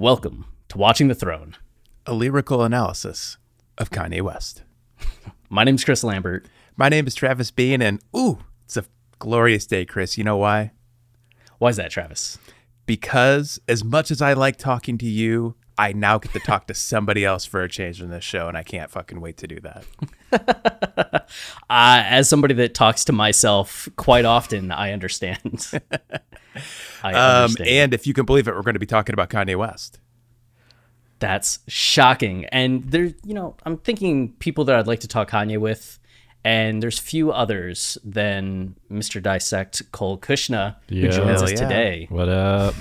Welcome to Watching the Throne. a lyrical analysis of Kanye West. My name's Chris Lambert. My name is Travis Bean, and ooh, it's a glorious day, Chris. You know why? Why is that, Travis? Because as much as I like talking to you, I now get to talk to somebody else for a change in this show, and I can't fucking wait to do that. Uh, as somebody that talks to myself quite often, I understand. I Um, and if you can believe it, we're going to be talking about Kanye West. That's shocking. And there, you know, I'm thinking people that I'd like to talk Kanye with, and there's few others than Mr. Dissect Cole Cuchna, who joins Hell us yeah. today. What up?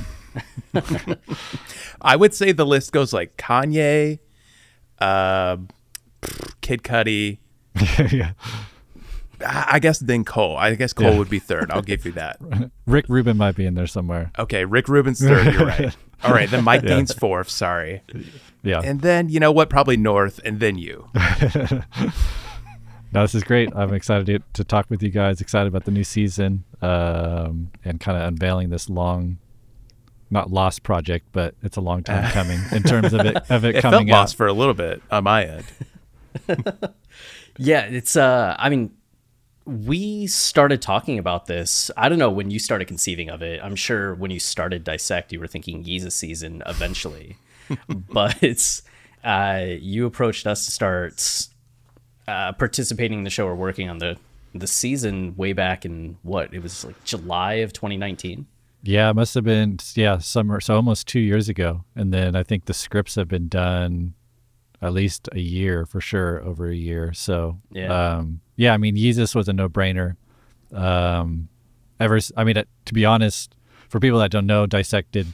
I would say the list goes like Kanye, uh, Kid Cudi. yeah. I guess then Cole. I guess Cole Yeah. would be third. I'll give you that. Rick Rubin might be in there somewhere. Okay, Rick Rubin's third. You're right. All right, then Mike Yeah. Dean's fourth. Sorry. Yeah. And then you know what? Probably North, and then you. no, this is great. I'm excited to, to talk with you guys. Excited about the new season um, and kind of unveiling this long, not lost project, but it's a long time coming in terms of it of it, It felt coming lost out. for a little bit on my end. Yeah, it's uh I mean we started talking about this. I don't know when you started conceiving of it. I'm sure when you started Dissect, you were thinking Yeezus season eventually. but it's uh you approached us to start uh participating in the show or working on the the season way back in what? It was like July of 2019. Yeah, it must have been yeah summer, so almost two years ago. And then I think the scripts have been done at least a year for sure, over a year. So Yeah. um, yeah. I mean, Yeezus was a no brainer. Um, ever, I mean, to be honest, for people that don't know, dissected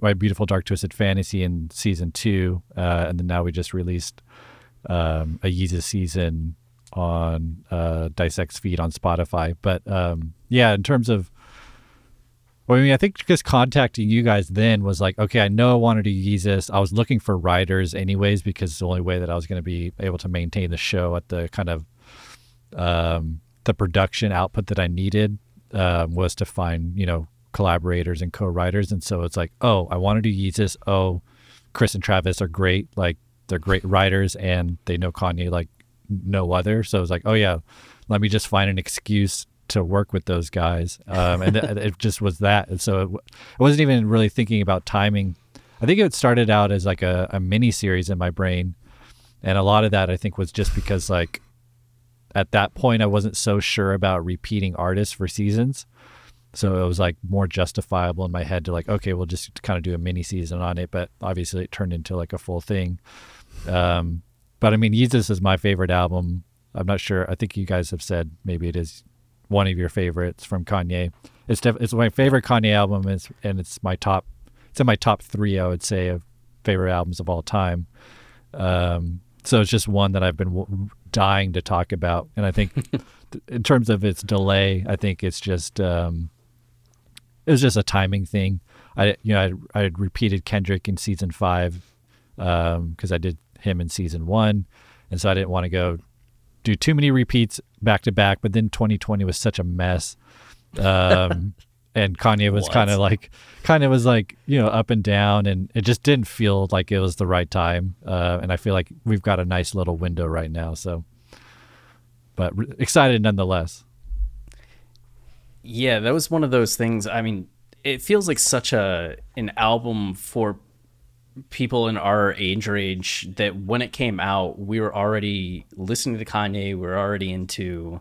My Beautiful Dark Twisted Fantasy in season two, uh, and then now we just released um, a Yeezus season on uh, Dissect's feed on Spotify. But um, yeah, in terms of well, I mean, I think just contacting you guys then was like, okay, I know I wanted to use this. I was looking for writers anyways because it's the only way that I was going to be able to maintain the show at the kind of um, the production output that I needed um, was to find you know collaborators and co-writers. And so it's like, oh, I want to do Yeezus. Oh, Chris and Travis are great. Like they're great writers and they know Kanye like no other. So it's like, oh yeah, let me just find an excuse to work with those guys. Um, and th- it just was that. And so it, w- I wasn't even really thinking about timing. I think it started out as like a, a mini series in my brain. And a lot of that I think was just because like at that point I wasn't so sure about repeating artists for seasons. So it was like more justifiable in my head to like, okay, we'll just kind of do a mini season on it. But obviously it turned into like a full thing. Um, but I mean, Yeezus is my favorite album. I'm not sure. I think you guys have said maybe it is one of your favorites from Kanye. It's def- it's my favorite Kanye album, is, and it's my top. It's in my top three, I would say, of favorite albums of all time. Um, so it's just one that I've been w- dying to talk about, and I think in terms of its delay, I think it's just um, it was just a timing thing. I you know I I had repeated Kendrick in season five because I did him in season one, and so I didn't want to go do too many repeats back to back. But then 2020 was such a mess, um, and Kanye was kind of like kind of was like you know up and down, and it just didn't feel like it was the right time. Uh, and I feel like we've got a nice little window right now, so. But re- excited nonetheless. Yeah, that was one of those things. I mean, it feels like such a an album for people in our age range that when it came out, we were already listening to Kanye, we were already into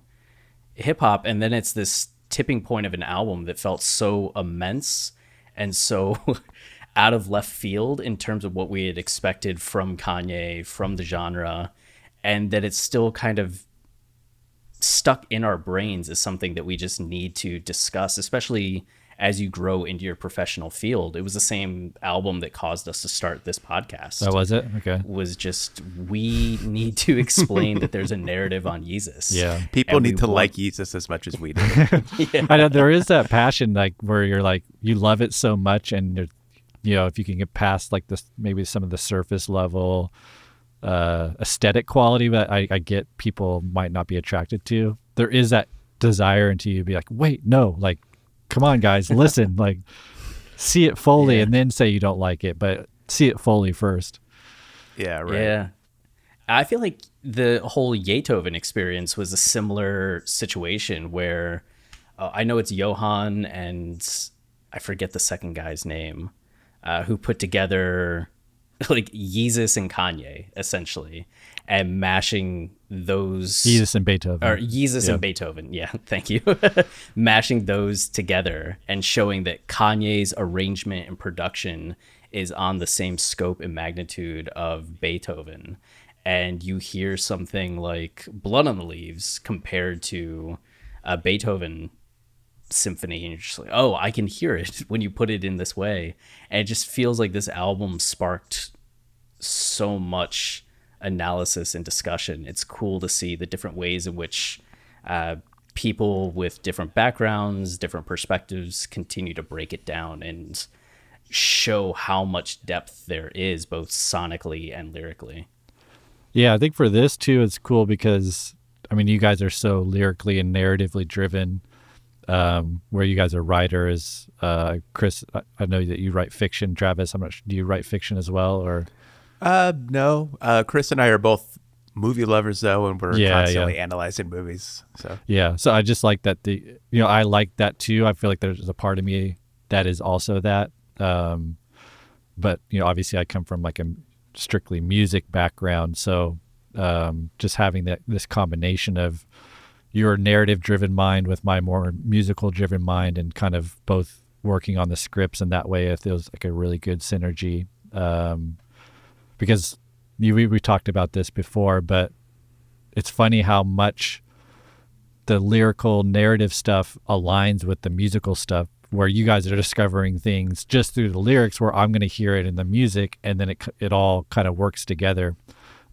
hip hop, and then it's this tipping point of an album that felt so immense and so out of left field in terms of what we had expected from Kanye, from the genre, and that it's still kind of stuck in our brains as something that we just need to discuss, especially as you grow into your professional field. It was the same album that caused us to start this podcast. Oh, was it? Okay. Was just we need to explain that there's a narrative on Yeezus. Yeah. People And need to want- like Yeezus as much as we do. I know there is that passion like where you're like you love it so much and you're, you know if you can get past like this maybe some of the surface level uh aesthetic quality that I, I get people might not be attracted to there is that desire into you to be like wait no like come on guys listen like see it fully and then say you don't like it but see it fully first yeah, right. Yeah. I feel like the whole Beethoven experience was a similar situation where uh, I know it's Johann and I forget the second guy's name uh, who put together like Yeezus and Kanye essentially and mashing those Jesus and Beethoven or Yeezus Yeah. and Beethoven. Yeah, thank you. Mashing those together and showing that Kanye's arrangement and production is on the same scope and magnitude of Beethoven. And you hear something like Blood on the Leaves compared to a Beethoven symphony, and you're just like, oh, I can hear it when you put it in this way. And it just feels like this album sparked so much analysis and discussion. It's cool to see the different ways in which uh, people with different backgrounds, different perspectives continue to break it down and show how much depth there is, both sonically and lyrically. Yeah, I think for this too, it's cool because I mean, you guys are so lyrically and narratively driven. Um, where you guys are writers, uh, Chris, I, I know that you write fiction. Travis, I'm not sure, do you write fiction as well, or Uh, no. Uh, Chris and I are both movie lovers, though, and we're Yeah, constantly yeah. analyzing movies. So yeah? So I just like that the you know I like that too. I feel like there's a part of me that is also that. Um, but you know, obviously, I come from like a strictly music background, so um, just having that this combination of your narrative driven mind with my more musical driven mind and kind of both working on the scripts and that way it feels like a really good synergy um, because you, we, we talked about this before but it's funny how much the lyrical narrative stuff aligns with the musical stuff where you guys are discovering things just through the lyrics where I'm going to hear it in the music and then it, it all kind of works together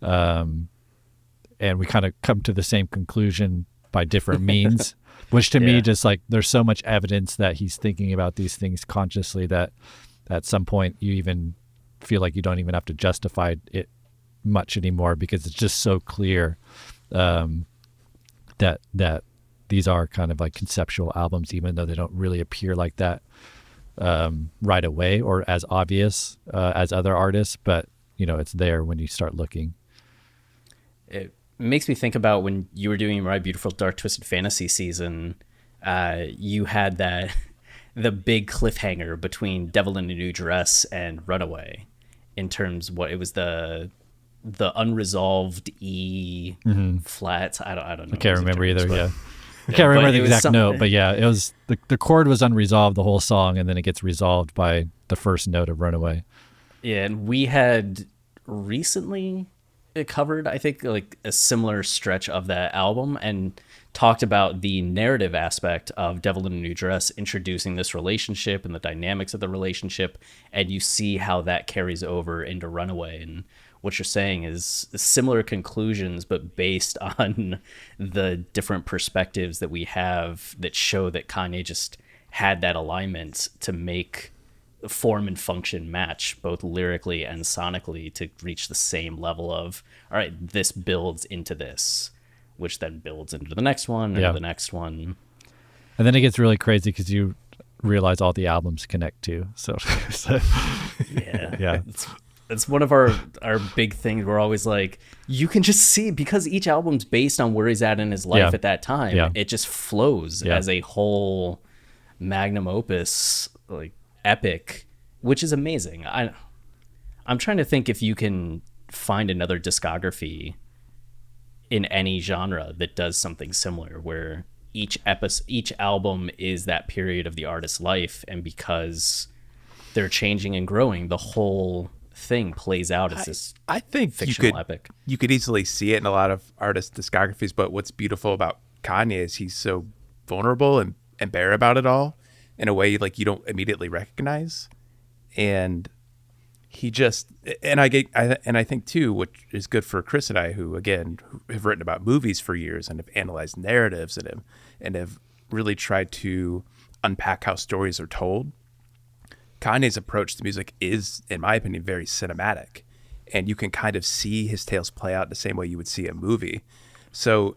um, and we kind of come to the same conclusion by different means which to Yeah. me just like there's so much evidence that he's thinking about these things consciously that at some point you even feel like you don't even have to justify it much anymore because it's just so clear um, that that these are kind of like conceptual albums even though they don't really appear like that um, right away or as obvious uh, as other artists but you know it's there when you start looking. It makes me think about when you were doing my beautiful dark twisted fantasy season uh, you had that the big cliffhanger between devil in a new dress and runaway in terms what it was the the unresolved e mm-hmm. flat i don't i don't know I can't remember either. but- Yeah, I can't remember the exact note, but yeah, it was the the chord was unresolved the whole song, and then it gets resolved by the first note of "Runaway." Yeah, and we had recently covered, I think, like a similar stretch of that album and talked about the narrative aspect of Devil in a New Dress, introducing this relationship and the dynamics of the relationship, and you see how that carries over into Runaway. And what you're saying is similar conclusions, but based on the different perspectives that we have that show that Kanye just had that alignment to make form and function match both lyrically and sonically to reach the same level of all right this builds into this which then builds into the next one and Yeah. the next one And then it gets really crazy because you realize all the albums connect to. So, so yeah Yeah. it's it's one of our our big things. We're always like, you can just see because each album's based on where he's at in his life Yeah. at that time. Yeah. It just flows Yeah. as a whole magnum opus, like epic, which is amazing. I I'm trying to think if you can find another discography in any genre that does something similar where each episode each album is that period of the artist's life and because they're changing and growing the whole thing plays out as this I think you fictional could epic you could easily see it in a lot of artist discographies. But what's beautiful about Kanye is he's so vulnerable and, and bare about it all in a way like you don't immediately recognize. And he just and I get I, and I think too, which is good for Chris and I, who again have written about movies for years and have analyzed narratives and have and have really tried to unpack how stories are told. Kanye's approach to music is, in my opinion, very cinematic, and you can kind of see his tales play out the same way you would see a movie. So,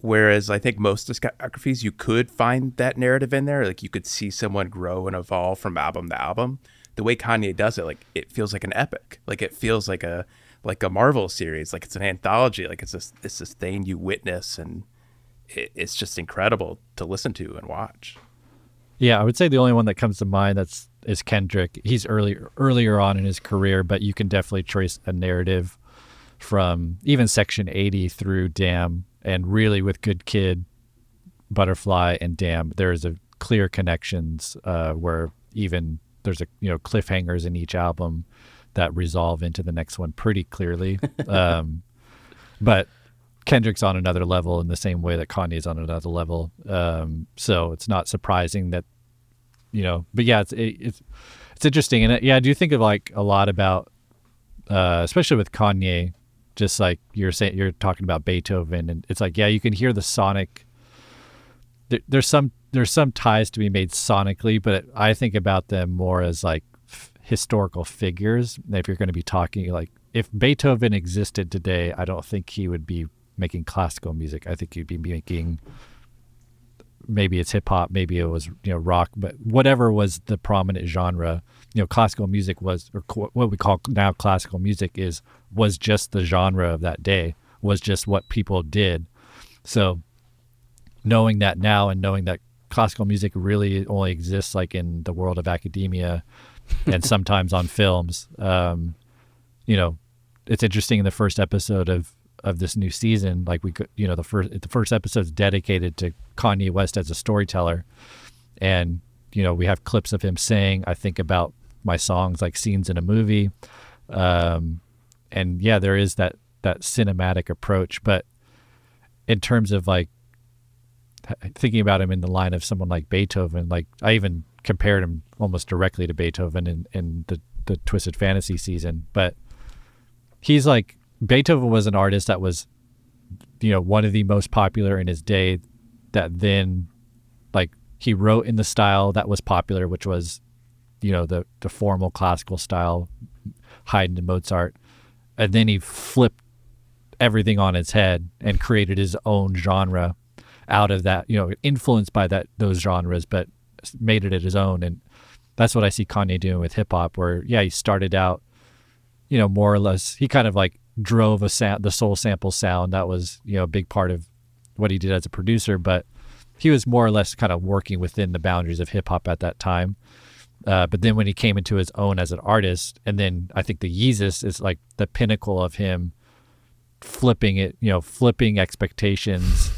whereas I think most discographies you could find that narrative in there, like you could see someone grow and evolve from album to album. The way Kanye does it, like it feels like an epic, like it feels like a like a Marvel series, like it's an anthology, like it's this it's this thing you witness, and it, it's just incredible to listen to and watch. Yeah, I would say the only one that comes to mind that's is Kendrick. He's earlier earlier on in his career, but you can definitely trace a narrative from even Section 80 through Damn, and really with Good Kid, Butterfly, and Damn, there's a clear connections uh, where even there's a you know cliffhangers in each album that resolve into the next one pretty clearly. um, but Kendrick's on another level in the same way that Kanye's on another level. Um, so it's not surprising that, you know, but yeah, it's, it, it's, it's interesting. And it, yeah, I do think of like a lot about, uh, especially with Kanye, just like you're saying, you're talking about Beethoven and it's like, yeah, you can hear the sonic, there, there's some, there's some ties to be made sonically, but I think about them more as like f- historical figures. If you're going to be talking like, if Beethoven existed today, I don't think he would be making classical music. I think he'd be making maybe it's hip hop, maybe it was you know rock, but whatever was the prominent genre. You know, classical music was or co- what we call now classical music is was just the genre of that day. Was just what people did. So knowing that now and knowing that classical music really only exists like in the world of academia and sometimes on films. Um, you know, it's interesting in the first episode of of this new season. Like we could, you know, the first the first episode is dedicated to Kanye West as a storyteller, and you know we have clips of him saying, "I think about my songs like scenes in a movie," um, and yeah, there is that that cinematic approach. But in terms of like thinking about him in the line of someone like Beethoven, like I even compared him almost directly to Beethoven in in the the Twisted Fantasy season, but he's like Beethoven was an artist that was, you know, one of the most popular in his day. That then, like, he wrote in the style that was popular, which was, you know, the the formal classical style, Haydn and Mozart, and then he flipped everything on its head and created his own genre out of that. You know, influenced by that those genres, but made it his own. And that's what I see Kanye doing with hip hop. Where yeah, he started out, you know, more or less. He kind of like drove a sound, the soul sample sound. That was you know a big part of what he did as a producer, but he was more or less kind of working within the boundaries of hip hop at that time. Uh, but then when he came into his own as an artist, and then I think the Yeezus is like the pinnacle of him flipping it, you know, flipping expectations,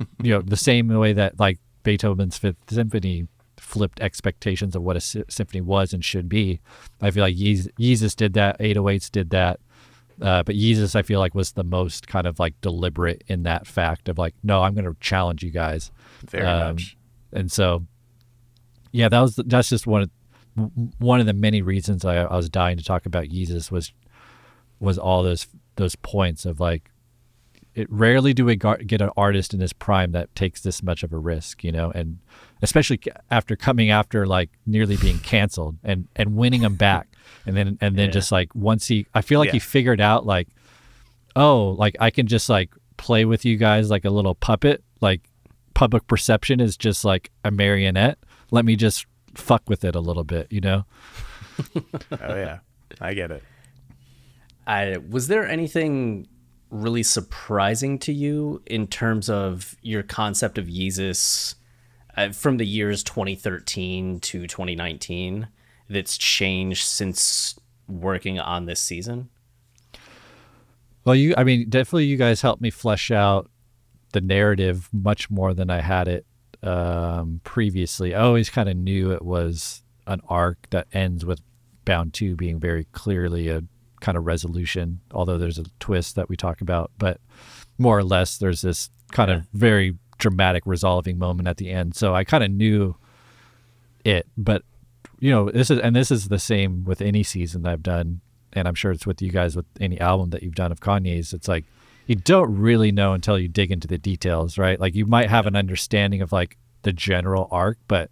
you know, the same way that like Beethoven's Fifth Symphony flipped expectations of what a sy- symphony was and should be. I feel like Yeez- Yeezus did that, 808s did that. Uh, but Yeezus, I feel like, was the most kind of like deliberate in that fact of like, no, I'm going to challenge you guys. Very Um, much. And so, yeah, that was that's just one of one of the many reasons I, I was dying to talk about Yeezus was was all those those points of like, it rarely do we gar- get an artist in his prime that takes this much of a risk, you know, and especially after coming after like nearly being canceled and and winning them back, and then and then just like once he, I feel like Yeah. he figured out like, oh, like I can just like play with you guys like a little puppet, like public perception is just like a marionette. Let me just fuck with it a little bit, you know? Oh yeah, I get it. I was there anything really surprising to you in terms of your concept of Yeezus uh, from the years 2013 to 2019 that's changed since working on this season? Well, you, I mean, definitely you guys helped me flesh out the narrative much more than I had it um, previously. I always kind of knew it was an arc that ends with Bound 2 being very clearly a kind of resolution, although there's a twist that we talk about. But more or less, there's this kind yeah. of very dramatic resolving moment at the end. So I kind of knew it, but you know, this is and this is the same with any season that I've done, and I'm sure it's with you guys with any album that you've done of Kanye's. It's like you don't really know until you dig into the details, right? Like you might have an understanding of like the general arc, but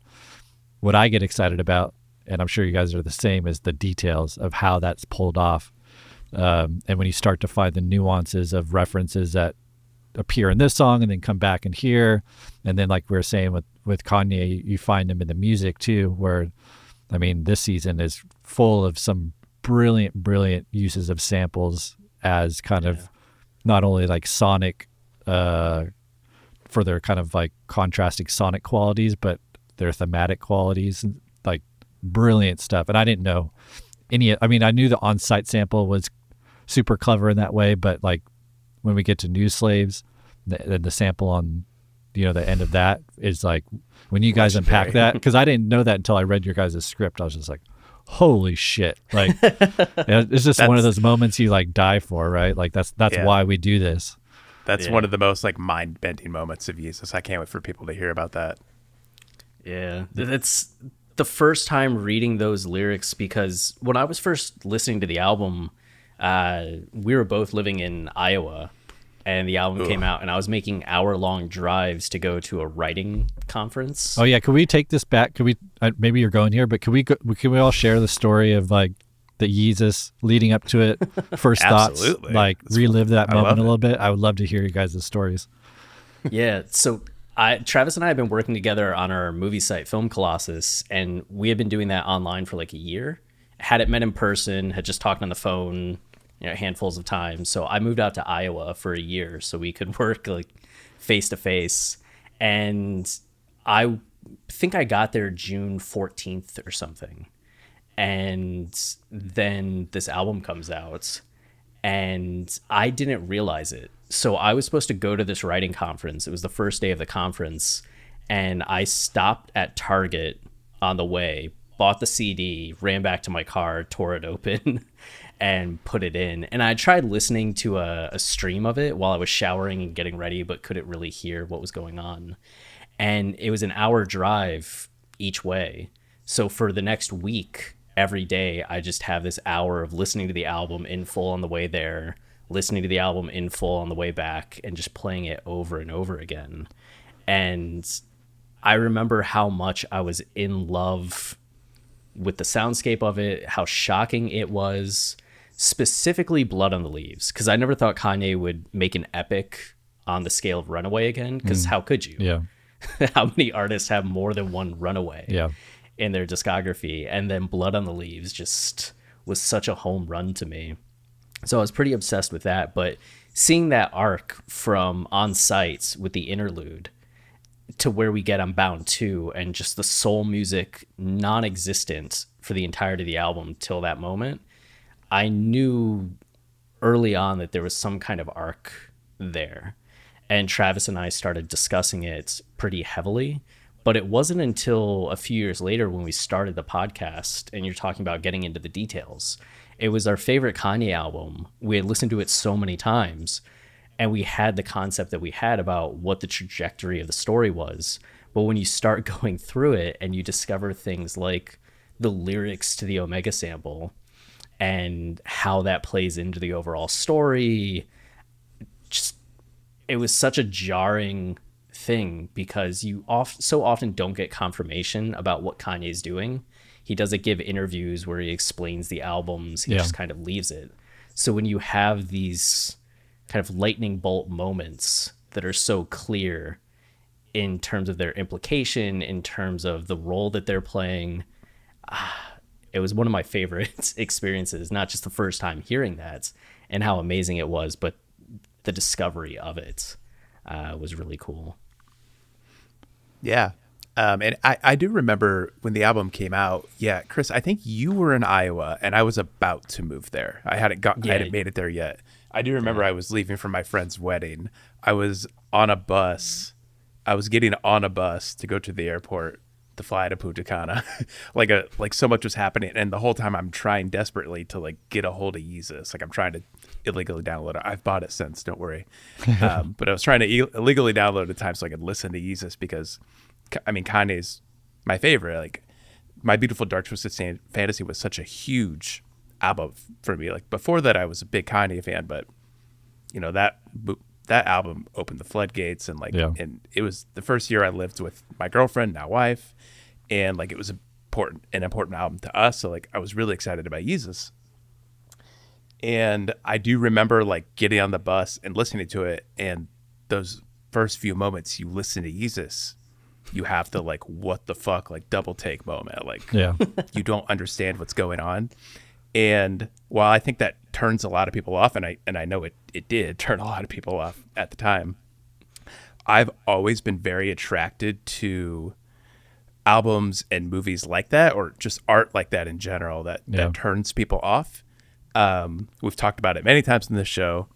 what I get excited about, and I'm sure you guys are the same, is the details of how that's pulled off. Um, and when you start to find the nuances of references that appear in this song and then come back in here, and then like we were saying with with Kanye, you find them in the music too, where I mean, this season is full of some brilliant, brilliant uses of samples as kind yeah. of not only like sonic, uh, for their kind of like contrasting sonic qualities, but their thematic qualities and like brilliant stuff. And I didn't know any, I mean, I knew the On Sight sample was super clever in that way, but like when we get to New Slaves, the, the sample on you know the end of that is like when you guys Legendary. unpack that because I didn't know that until I read your guys' script. I was just like, holy shit! Like it's just one of those moments you like die for, right? Like that's that's yeah. why we do this. That's yeah. one of the most like mind bending moments of Yeezus. I can't wait for people to hear about that. Yeah, it's the first time reading those lyrics because when I was first listening to the album, uh, we were both living in Iowa and the album Ugh. came out and I was making hour long drives to go to a writing conference. Oh yeah, could we take this back? Could we uh, maybe you're going here, but could we go, can we all share the story of like the Yeezus leading up to it, first thoughts, like That's relive that moment a little bit? I would love to hear you guys' stories. yeah, so I, Travis and I have been working together on our movie site, Film Colossus, and we have been doing that online for like a year. Had it met in person, had just talked on the phone you know, handfuls of times. So I moved out to Iowa for a year so we could work like face to face. And I think I got there June 14th or something. And then this album comes out and I didn't realize it. So I was supposed to go to this writing conference. It was the first day of the conference and I stopped at Target on the way, bought the CD, ran back to my car, tore it open, and put it in. And I tried listening to a, a, stream of it while I was showering and getting ready, but couldn't really hear what was going on. And it was an hour drive each way. So for the next week, every day, I just have this hour of listening to the album in full on the way there, listening to the album in full on the way back, and just playing it over and over again. And I remember how much I was in love with the soundscape of it, how shocking it was specifically Blood on the Leaves, because I never thought Kanye would make an epic on the scale of Runaway again, because mm. how could you? Yeah. how many artists have more than one Runaway yeah. in their discography? And then Blood on the Leaves just was such a home run to me. So I was pretty obsessed with that. But seeing that arc from on sites with the interlude to where we get on Bound 2 and just the soul music non existent for the entirety of the album till that moment I knew early on that there was some kind of arc there. And Travis and I started discussing it pretty heavily. But it wasn't until a few years later when we started the podcast and you're talking about getting into the details. It was our favorite Kanye album. We had listened to it so many times and we had the concept that we had about what the trajectory of the story was. But when you start going through it and you discover things like the lyrics to the Omega sample and how that plays into the overall story. Just it was such a jarring thing because you oft, so often don't get confirmation about what Kanye's doing. He doesn't give interviews where he explains the albums. He yeah. just kind of leaves it. So when you have these kind of lightning bolt moments that are so clear in terms of their implication, in terms of the role that they're playing, ah, it was one of my favorite experiences. Not just the first time hearing that and how amazing it was, but the discovery of it uh, was really cool. Yeah. Um, and I, I do remember when the album came out. Yeah, Chris, I think you were in Iowa, and I was about to move there. I hadn't got, Yeah. I hadn't made it there yet. I do remember I was leaving for my friend's wedding. I was on a bus. I was getting on a bus to go to the airport to fly to Punta Cana. like a like so much was happening, and the whole time I'm trying desperately to like get a hold of Yeezus. Like I'm trying to illegally download it. I've bought it since. Don't worry. um, but I was trying to e- illegally download it time so I could listen to Yeezus because, I mean, Kanye's my favorite. Like, my beautiful dark twisted fantasy was such a huge album for me. Like before that, I was a big Kanye fan, but you know that that album opened the floodgates, and like, Yeah. and it was the first year I lived with my girlfriend, now wife, and like it was important an important album to us. So like I was really excited about Yeezus. And I do remember like getting on the bus and listening to it, and those first few moments you listen to Yeezus, you have the like what the fuck like double take moment, like Yeah. you don't understand what's going on. And while I think that turns a lot of people off, and I and I know it it did turn a lot of people off at the time, I've always been very attracted to albums and movies like that, or just art like that in general that Yeah. that turns people off. Um, we've talked about it many times in this show.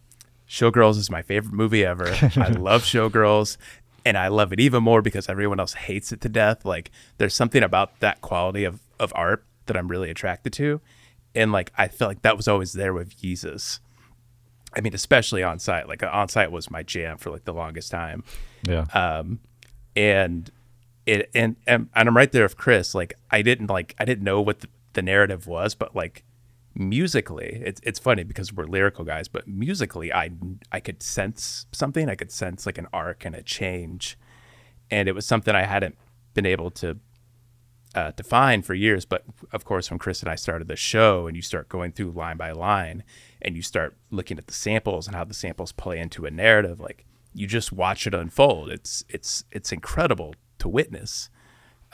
Showgirls is my favorite movie ever. I love Showgirls, and I love it even more because everyone else hates it to death. Like, there's something about that quality of of art that I'm really attracted to, and like I feel like that was always there with Yeezus. I mean, especially On Sight. Like On Sight was my jam for like the longest time Yeah. um, and it and, and and I'm right there with Chris. Like I didn't like I didn't know what the, the narrative was, but like musically, it's it's funny because we're lyrical guys, but musically, I I could sense something. I could sense like an arc and a change, and it was something I hadn't been able to uh, define for years. But of course, when Chris and I started the show, and you start going through line by line, and you start looking at the samples and how the samples play into a narrative, like you just watch it unfold. It's it's it's incredible to witness.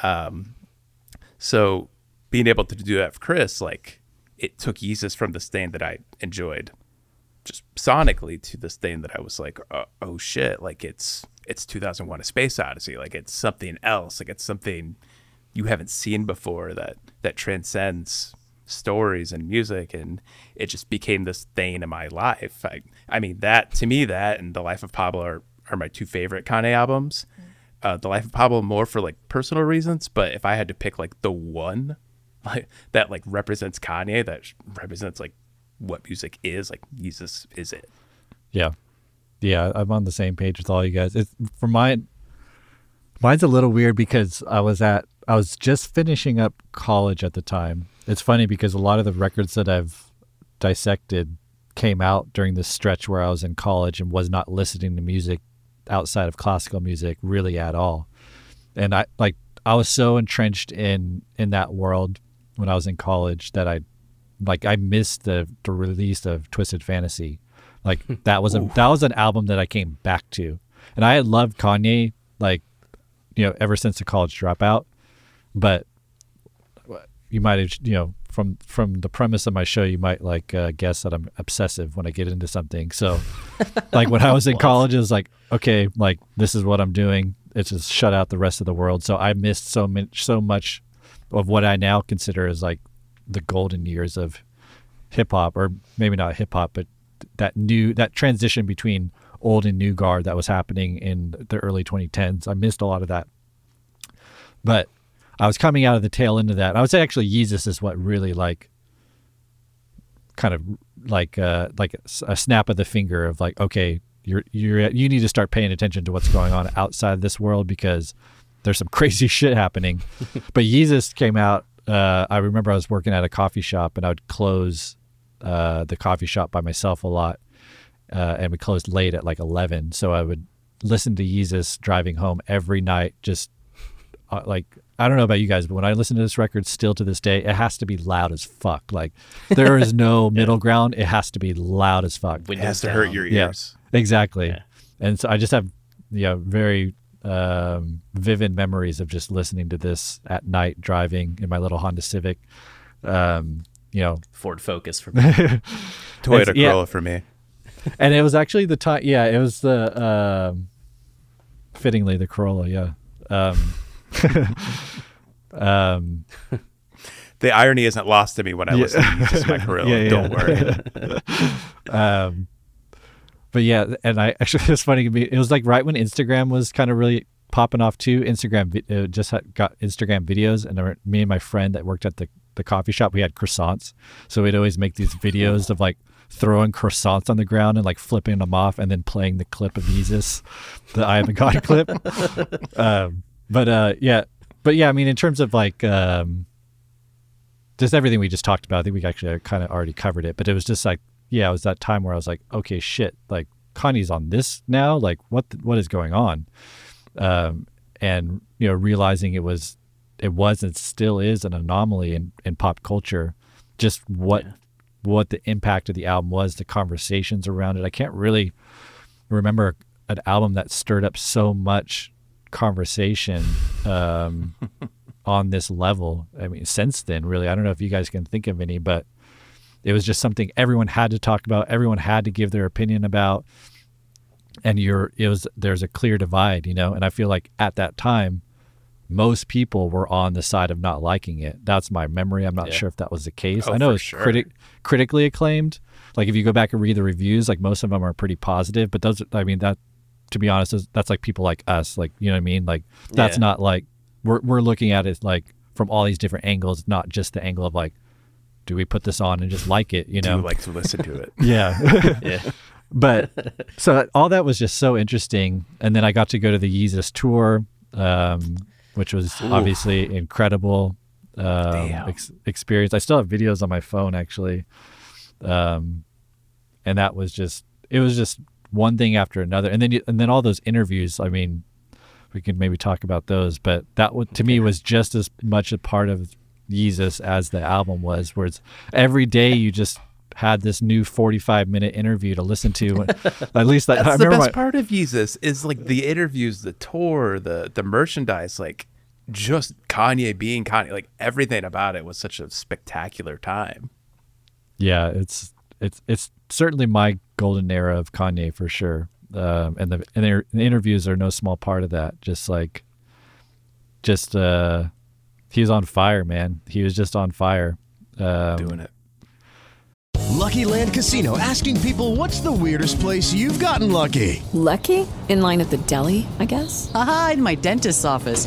Um, so being able to do that for Chris, like it took Yeezus from this thing that I enjoyed, just sonically, to this thing that I was like, oh, oh shit, like it's it's 2001: A Space Odyssey, like it's something else, like it's something you haven't seen before that that transcends stories and music and it just became this thing in my life i i mean that to me that and the life of pablo are, are my two favorite kanye albums uh, the life of pablo more for like personal reasons but if i had to pick like the one like that like represents kanye that represents like what music is like yeezus is it Yeah. Yeah, I'm on the same page with all you guys. It's for mine mine's a little weird because I was at I was just finishing up college at the time. It's funny because a lot of the records that I've dissected came out during this stretch where I was in college and was not listening to music outside of classical music really at all. And I like I was so entrenched in in that world when I was in college that I like I missed the the release of Twisted Fantasy. Like that was a that was an album that I came back to, and I had loved Kanye like you know ever since the college dropout. But you might have you know from from the premise of my show you might like uh, guess that I'm obsessive when I get into something. So like when I was in college, it was like okay, like this is what I'm doing. It's just shut out the rest of the world. So I missed so much so much of what I now consider as like the golden years of hip hop, or maybe not hip hop, but that new that transition between old and new guard that was happening in the early 2010s. I missed a lot of that, but I was coming out of the tail end of that. I would say actually Yeezus is what really like kind of like uh like a snap of the finger of like okay you're you're you need to start paying attention to what's going on outside of this world because there's some crazy shit happening. but Yeezus came out. Uh, I remember I was working at a coffee shop and I would close uh, the coffee shop by myself a lot, uh, and we closed late at like eleven. So I would listen to Yeezus driving home every night. Just uh, like I don't know about you guys, but when I listen to this record, still to this day, it has to be loud as fuck. Like there is no middle ground. It has to be loud as fuck. it Windows has to hurt down. your Yeah. ears Exactly. Yeah. And so I just have yeah, very um, vivid memories of just listening to this at night driving in my little Honda Civic. um, you know, Ford Focus for me. Toyota yeah. Corolla for me. and it was actually the time. Yeah, it was the um, fittingly the Corolla. Yeah. Um, The irony isn't lost to me when I listen to Yeezus My Corolla. Yeah, yeah. Don't worry. um, but yeah, and I actually it was funny. To me. It was like right when Instagram was kind of really popping off too. Instagram uh, just had, got Instagram videos, and were- me and my friend that worked at the the coffee shop, we had croissants, so we'd always make these videos of like throwing croissants on the ground and like flipping them off, and then playing the clip of Yeezus, the "I am a God" clip. Um, but uh, yeah, but yeah, I mean, in terms of like. Um, just everything we just talked about. I think we actually kind of already covered it, but it was just like, yeah, it was that time where I was like, okay, shit, like Kanye's on this now. Like, what the, what is going on? Um, and you know, realizing it was, it was and still is an anomaly in, in pop culture. Just what what the impact of the album was, the conversations around it. I can't really remember an album that stirred up so much conversation. Um, on this level. I mean, since then, really, I don't know if you guys can think of any, but it was just something everyone had to talk about. Everyone had to give their opinion about, and you're it was there's a clear divide, you know. And I feel like at that time, most people were on the side of not liking it. That's my memory. I'm not Yeah. sure if that was the case. Oh, I know it's sure. critic critically acclaimed. Like if you go back and read the reviews, like most of them are pretty positive. But those, I mean, that to be honest, is- that's like people like us. Like you know what I mean? Like that's Yeah. not like we're we're looking at it like from all these different angles, not just the angle of like, do we put this on and just like it? You Do know? you like to listen to it? yeah. yeah. but so all that was just so interesting and then i got to go to the yeezus tour um, which was obviously incredible um, ex- experience i still have videos on my phone actually um, and that was just it was just one thing after another. And then you, and then all those interviews i mean we can maybe talk about those but that to me was just as much a part of yeezus as the album was where it's every day you just had this new 45 minute interview to listen to. At least that, i That's the remember best my, part of Yeezus is like the interviews, the tour, the the merchandise, like just Kanye being Kanye, like everything about it was such a spectacular time. yeah it's it's it's certainly my golden era of kanye for sure um, and the, and the the interviews are no small part of that just like just uh he was on fire man he was just on fire um, Doing it. Lucky Land Casino asking people what's the weirdest place you've gotten lucky? Lucky? In line at the deli, I guess? Aha, in my dentist's office.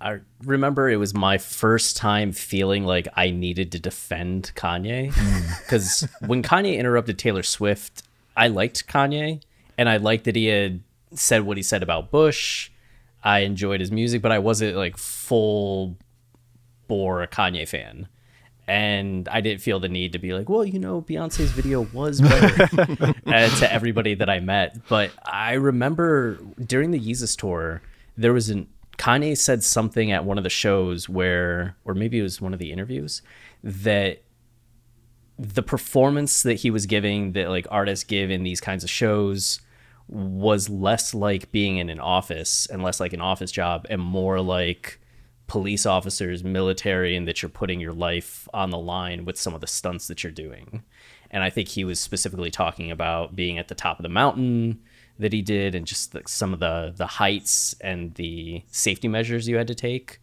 I remember it was my first time feeling like I needed to defend Kanye because when Kanye interrupted Taylor Swift, I liked Kanye and I liked that he had said what he said about Bush. I enjoyed his music, but I wasn't like full bore a Kanye fan. And I didn't feel the need to be like, well, you know, Beyonce's video was better uh, to everybody that I met. But I remember during the Yeezus tour, there was an Kanye said something at one of the shows where, or maybe it was one of the interviews, that the performance that he was giving, that like artists give in these kinds of shows, was less like being in an office and less like an office job and more like police officers, military, and that you're putting your life on the line with some of the stunts that you're doing. And I think he was specifically talking about being at the top of the mountain that he did and just the, some of the the heights and the safety measures you had to take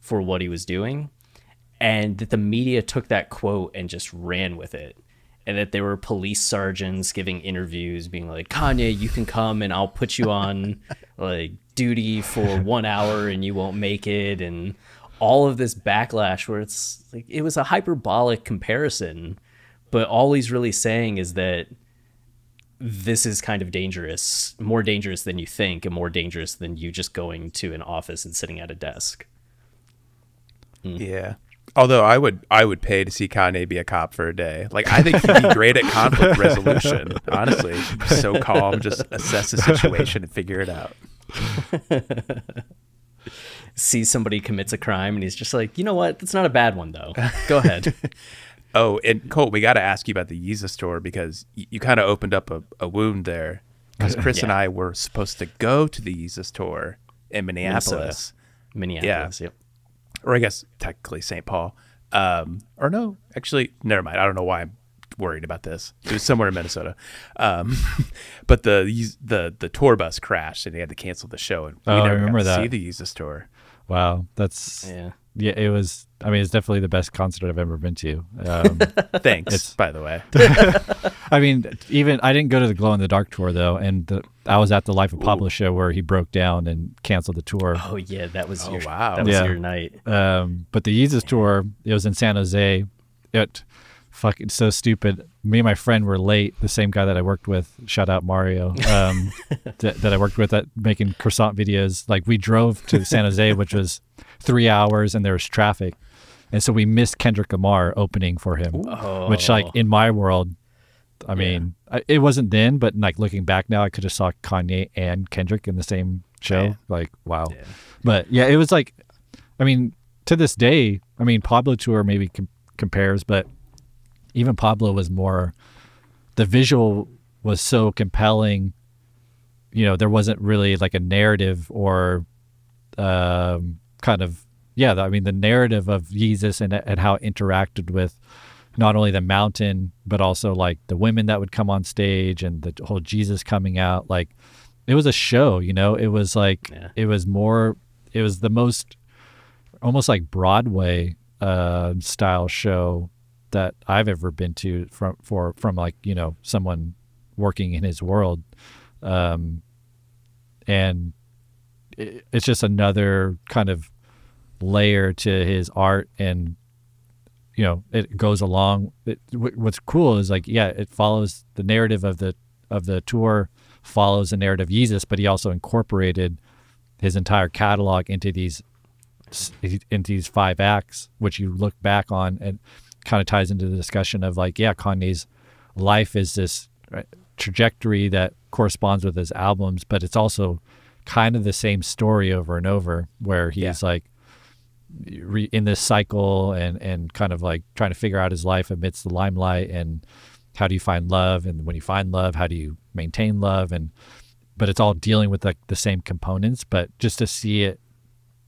for what he was doing. And that the media took that quote and just ran with it. And that there were police sergeants giving interviews being like kanye you can come and i'll put you on like duty for one hour and you won't make it. And all of this backlash where it's like it was a hyperbolic comparison. But all he's really saying is that this is kind of dangerous more dangerous than you think and more dangerous than you just going to an office and sitting at a desk hmm. Yeah. Although I would I would pay to see Kanye be a cop for a day. Like I think he'd be great at conflict resolution. Honestly, so calm, just assess the situation and figure it out. see somebody commits a crime and he's just like, you know what? That's not a bad one though. Go ahead. Oh, and Colt, we got to ask you about the Yeezus tour because y- you kind of opened up a, a wound there. Because Chris and I were supposed to go to the Yeezus tour in Minneapolis. Minneapolis. Yep. Or I guess technically St. Paul. Um, or no, actually, never mind. I don't know why I'm worried about this. It was somewhere in Minnesota. Um, but the the the tour bus crashed and they had to cancel the show. And we Oh, I never got remember to that. see the Yeezus tour. Wow, that's Yeah. yeah. It was. I mean, it's definitely the best concert I've ever been to. Um, Thanks, It's- by the way. I mean, even I didn't go to the Glow in the Dark tour though, and the, I was at the Life of Pablo show where he broke down and canceled the tour. Oh yeah, that was Oh, your wow. that was Yeah. your night. Um, but the Yeezus tour, it was in San Jose. It fucking so stupid. Me and my friend were late. The same guy that I worked with, shout out Mario, um, that, that I worked with at making croissant videos. Like we drove to San Jose, which was three hours, and there was traffic, and so we missed Kendrick Lamar opening for him. Which, like in my world, I mean, it wasn't then, but like looking back now, I could have saw Kanye and Kendrick in the same show. Yeah. Like, wow. But yeah, it was like, I mean, to this day, I mean, Pablo tour maybe com- compares, but even Pablo was more. The visual was so compelling. You know, there wasn't really like a narrative or um, kind of yeah. I mean, the narrative of Jesus and and how it interacted with not only the mountain but also like the women that would come on stage and the whole Jesus coming out. Like, it was a show. You know, it was like Yeah. it was more. It was the most almost like Broadway uh, style show that I've ever been to from for from like you know someone working in his world, um, and it, it's just another kind of layer to his art and you know it goes along. It, wh- what's cool is like yeah it follows the narrative of the of the tour follows the narrative of Jesus but he also incorporated his entire catalog into these into these five acts which you look back on and kind of ties into the discussion of like yeah Kanye's life is this uh, trajectory that corresponds with his albums but it's also kind of the same story over and over where he's like re- in this cycle and and kind of like trying to figure out his life amidst the limelight and how do you find love? And when you find love how do you maintain love? And but it's all dealing with like the same components. But just to see it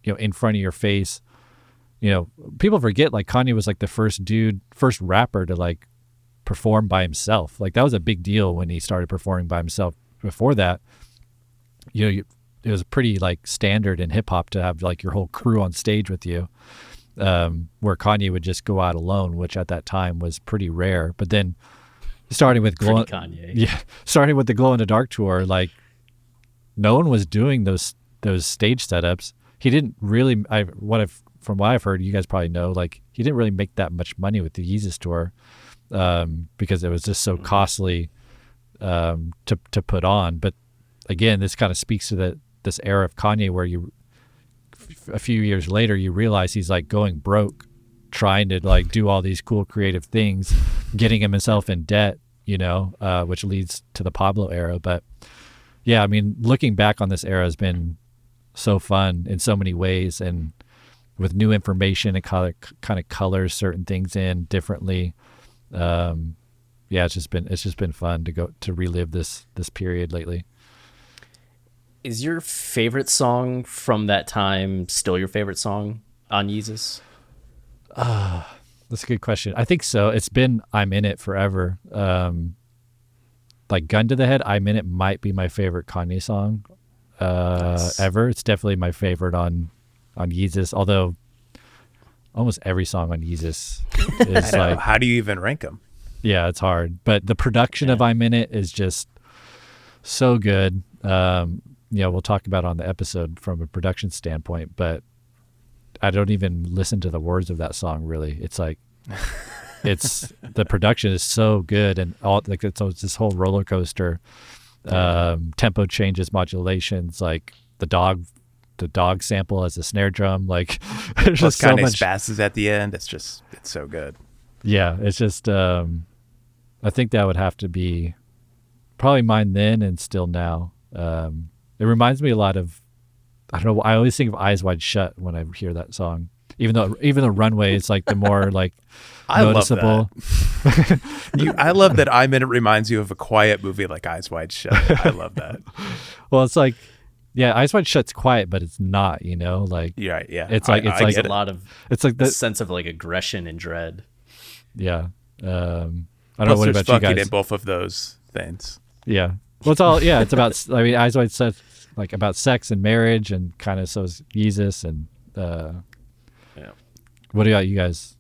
you know in front of your face you know people forget like Kanye was like the first dude first rapper to like perform by himself. Like that was a big deal when he started performing by himself before that. You know it was pretty like standard in hip hop to have like your whole crew on stage with you um, where Kanye would just go out alone which at that time was pretty rare. But then starting with glow Kanye. yeah starting with the glow in the dark tour like no one was doing those those stage setups. He didn't really I what I've from what I've heard you guys probably know like he didn't really make that much money with the Yeezus tour um, because it was just so costly um, to to put on. But again this kind of speaks to the this era of Kanye where you a few years later you realize he's like going broke trying to like do all these cool creative things getting himself in debt you know uh, which leads to the Pablo era. But yeah I mean looking back on this era has been so fun in so many ways. And with new information it kind of kind of colors certain things in differently. Um, yeah it's just been it's just been fun to go to relive this this period lately Is your favorite song from that time still your favorite song on Yeezus? That's a good question. I think so. It's been I'm in it forever. Um, like gun to the head, I'm in it might be my favorite Kanye song uh, Nice. ever. It's definitely my favorite on on Yeezus. Although almost every song on Yeezus is like How do you even rank them? yeah, it's hard. But the production of I'm in it is just so good. Um, you know, we'll talk about it on the episode from a production standpoint, but I don't even listen to the words of that song really. It's like it's the production is so good and all like it's, it's this whole roller coaster um, tempo changes modulations like the dog the dog sample as a snare drum like there's Plus just so much spazzes at the end. It's just it's so good. yeah, it's just um I think that would have to be probably mine then and still now. Um It reminds me a lot of I don't know. I always think of Eyes Wide Shut when I hear that song. Even though even the Runway is like the more like I love noticeable. you, I love that I mean, it reminds you of a quiet movie like Eyes Wide Shut. I love that. well, it's like yeah, Eyes Wide Shut's quiet, but it's not. You know, like yeah, yeah. It's like I- it's I like get a lot of it's like the the sense of like aggression and dread. yeah. Um, I don't know what there's about you fucking guys. in both of those things. Yeah. Well, it's all yeah. It's about I mean, Eyes Wide Shut, like about sex and marriage, and kind of so is Yeezus and uh, Yeah. what about you guys?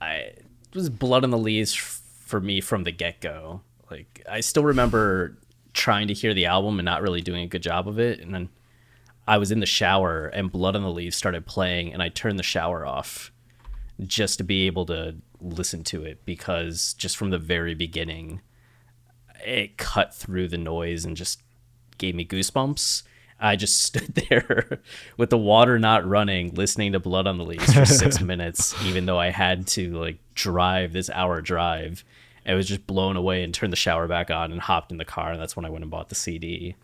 I it was blood on the leaves for me from the get go. Like I still remember trying to hear the album and not really doing a good job of it, and then I was in the shower and Blood on the Leaves started playing, and I turned the shower off just to be able to listen to it because just from the very beginning, it cut through the noise and just gave me goosebumps. I just stood there with the water not running, listening to Blood on the Leaves for six minutes, even though I had to like drive this hour drive. I was just blown away and turned the shower back on and hopped in the car. And that's when I went and bought the CD.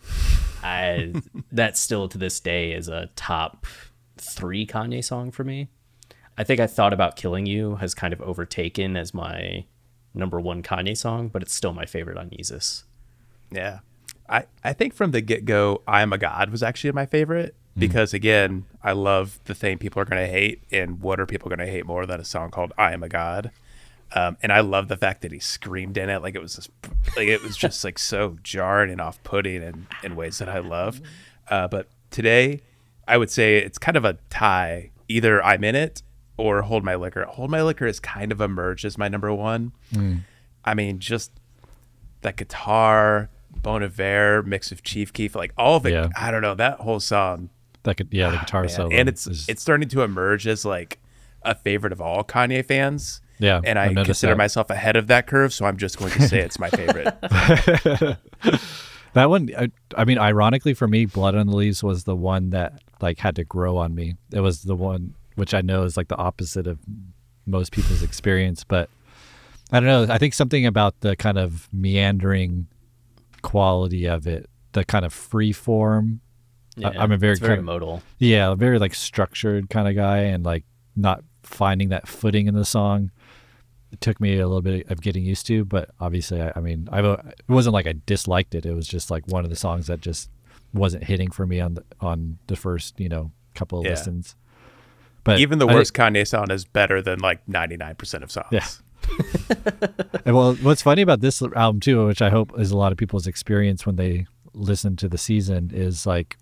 I that still to this day is a top three Kanye song for me. I think I thought about killing you has kind of overtaken as my number one Kanye song, but it's still my favorite on Yeezus. Yeah. I, I think from the get go, I Am a God was actually my favorite because, again, I love the thing people are going to hate. And what are people going to hate more than a song called I Am a God? Um, and I love the fact that he screamed in it like it was just, like it was just like so jarring and off putting in, in ways that I love. Uh, but today, I would say it's kind of a tie. Either I'm in it or Hold My Liquor. Hold My Liquor has kind of emerged as my number one. I mean, just that guitar, Bon Iver, mix of Chief Keef, like all it. Yeah. I don't know that whole song, That could yeah, the ah, guitar man. solo, and it's is- it's starting to emerge as like a favorite of all Kanye fans. Yeah, and I consider that. myself ahead of that curve, so I'm just going to say it's my favorite. That one, I, I mean, ironically for me, Blood on the Leaves was the one that like had to grow on me. It was the one which I know is like the opposite of most people's experience, but I don't know. I think something about the kind of meandering quality of it, the kind of free form. Yeah, I, am a very it's very kind of- modal. Yeah, a very like structured kind of guy, and like not finding that footing in the song. It took me a little bit of getting used to, but obviously, I, I mean, I it wasn't like I disliked it. It was just like one of the songs that just wasn't hitting for me on the on the first you know couple of Yeah. listens. But Even the I think- worst Kanye song is better than like 99% of songs. Yeah. And well, what's funny about this album too, which I hope is a lot of people's experience when they listen to the season, is like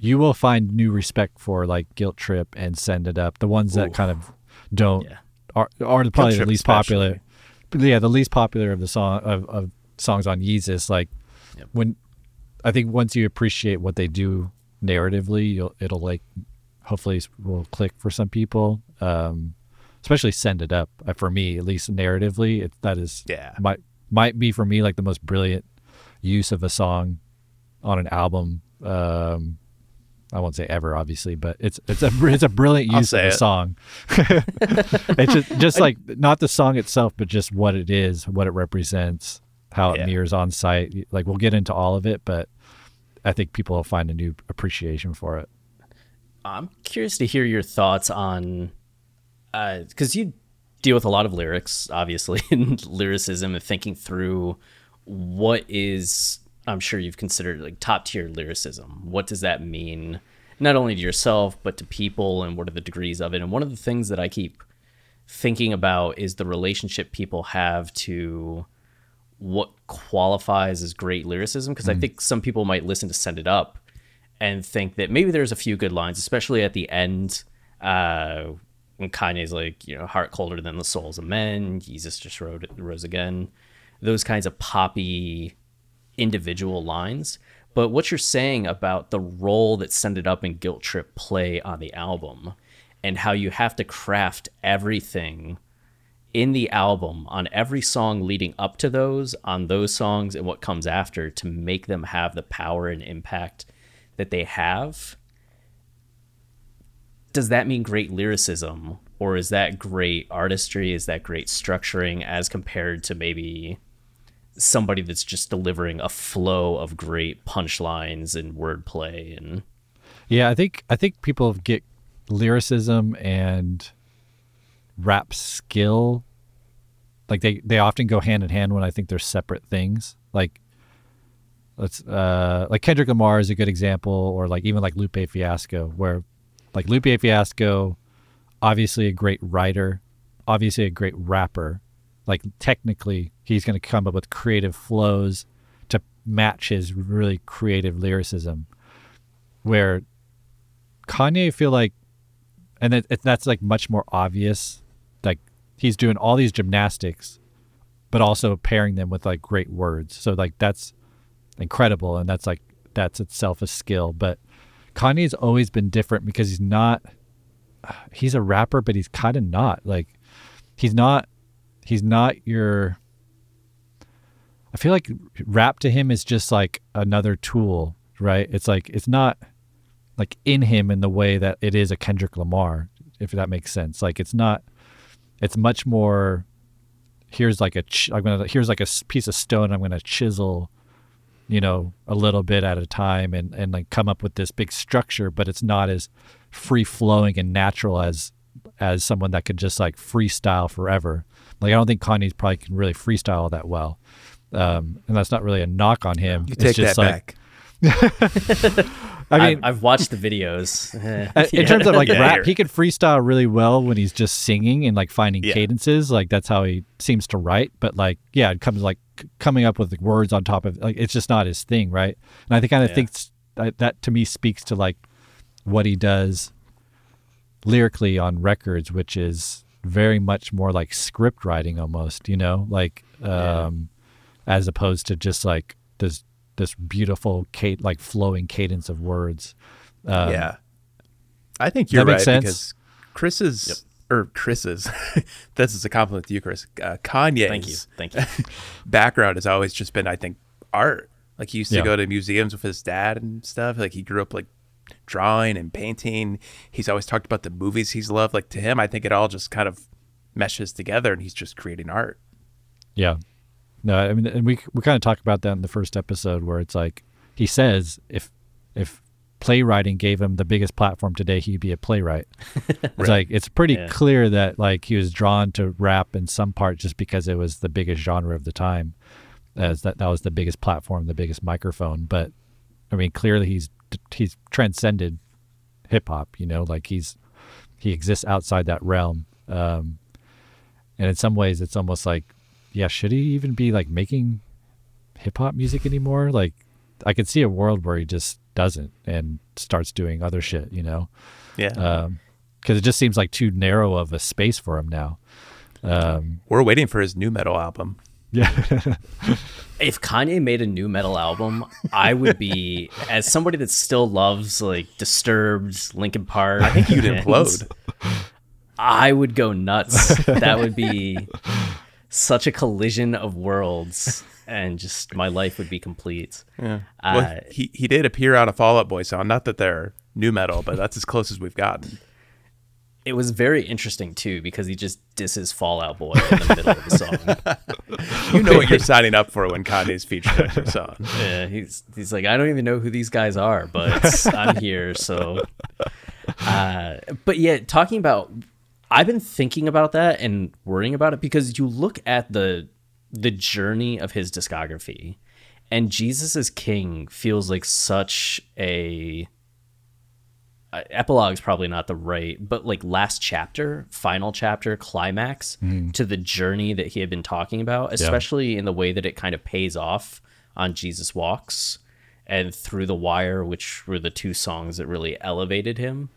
you will find new respect for like Guilt Trip and Send It Up, the ones that Ooh. kind of don't Yeah. are are the- probably the least popular. Yeah, the least popular of the song of, of songs on Yeezus. Like Yep. when I think once you appreciate what they do narratively, you'll it'll like hopefully will click for some people. Um, especially send it up uh, for me at least narratively it, that is Yeah. might might be for me like the most brilliant use of a song on an album um I won't say ever, obviously, but it's it's a it's a brilliant use of a it. song. it's just just like not the song itself, but just what it is, what it represents, how it Yeah. mirrors On Sight. Like we'll get into all of it, but I think people will find a new appreciation for it. I'm curious to hear your thoughts on, because you deal with a lot of lyrics, obviously, and lyricism, and thinking through what is. I'm sure you've considered like top tier lyricism. What does that mean, not only to yourself but to people, and what are the degrees of it? And one of the things that I keep thinking about is the relationship people have to what qualifies as great lyricism because I think some people might listen to Send It Up and think that maybe there's a few good lines, especially at the end uh, when Kanye's like, you know, heart colder than the souls of men, Jesus just rose, rose again, those kinds of poppy individual lines. But what you're saying about the role that Send It Up and Guilt Trip play on the album and how you have to craft everything in the album on every song leading up to those, on those songs and what comes after to make them have the power and impact that they have. Does that mean great lyricism or is that great artistry? Is that great structuring as compared to maybe somebody that's just delivering a flow of great punchlines and wordplay and Yeah, I think I think people get lyricism and rap skill like they they often go hand in hand when I think they're separate things. Like let's uh like Kendrick Lamar is a good example or like even like Lupe Fiasco where like Lupe Fiasco obviously a great writer, obviously a great rapper. Like technically he's going to come up with creative flows to match his really creative lyricism. Where Kanye I feel like and it, it, that's like much more obvious. Like he's doing all these gymnastics but also pairing them with like great words. So like that's incredible and that's like that's itself a skill. But kanye's always been different because he's not he's a rapper but he's kind of not like he's not he's not your i feel like rap to him is just like another tool right? It's like it's not like in him in the way that it is a kendrick lamar if that makes sense. Like it's not it's much more here's like a ch- i'm gonna here's like a piece of stone i'm gonna chisel you know a little bit at a time and and like come up with this big structure but it's not as free flowing and natural as as someone that could just like freestyle forever like i don't think kanye probably can really freestyle that well um and that's not really a knock on him You It's take just that like back. I mean, I've, I've watched the videos. Uh, in terms of like Yeah, rap, you're- he can freestyle really well when he's just singing and like finding Yeah. cadences. Like that's how he seems to write. But like, yeah, it comes like coming up with the words on top of like it's just not his thing, right? And I think kind of Yeah. thinks that, that to me speaks to like what he does lyrically on records, which is very much more like script writing almost. You know, like um, as opposed to just like this this beautiful cade like flowing cadence of words. Um, yeah. I think you're that right sense? because Chris's or Chris's this is a compliment to you, Chris. Uh, Kanye's Thank you. Thank you. background has always just been, I think, art. Like he used to Yeah. go to museums with his dad and stuff. Like he grew up like drawing and painting. He's always talked about the movies he's loved. Like to him, I think it all just kind of meshes together, and he's just creating art. Yeah. No, I mean, and we we kind of talked about that in the first episode where it's like he says if if playwriting gave him the biggest platform today, he'd be a playwright. It's like it's pretty Yeah. clear that like he was drawn to rap in some part just because it was the biggest genre of the time, as that that was the biggest platform, the biggest microphone. But I mean, clearly he's he's transcended hip hop. You know, like he's he exists outside that realm. Um, and in some ways, it's almost like, yeah, should he even be like making hip hop music anymore? Like, I could see a world where he just doesn't and starts doing other shit. You know, Yeah, because it just seems like too narrow of a space for him now. Um, we're waiting for his nu metal album. yeah, if Kanye made a nu metal album, I would be as somebody that still loves like Disturbed, Linkin Park. I think you'd implode. I would go nuts. that would be such a collision of worlds, and just my life would be complete. Yeah. Uh, well, he he did appear on a Fall Out Boy song. Not that they're nu metal, but that's as close as we've gotten. It was very interesting too because he just disses Fall Out Boy in the middle of the song. You know what you're signing up for when Kanye's featured on your song. Yeah, he's he's like, I don't even know who these guys are, but I'm here. So, uh, but yeah, talking about, I've been thinking about that and worrying about it because you look at the the journey of his discography, and Jesus is King feels like such a uh, epilogue is probably not the right, but like last chapter, final chapter, climax to the journey that he had been talking about, especially in the way that it kind of pays off on Jesus Walks and Through the Wire, which were the two songs that really elevated him.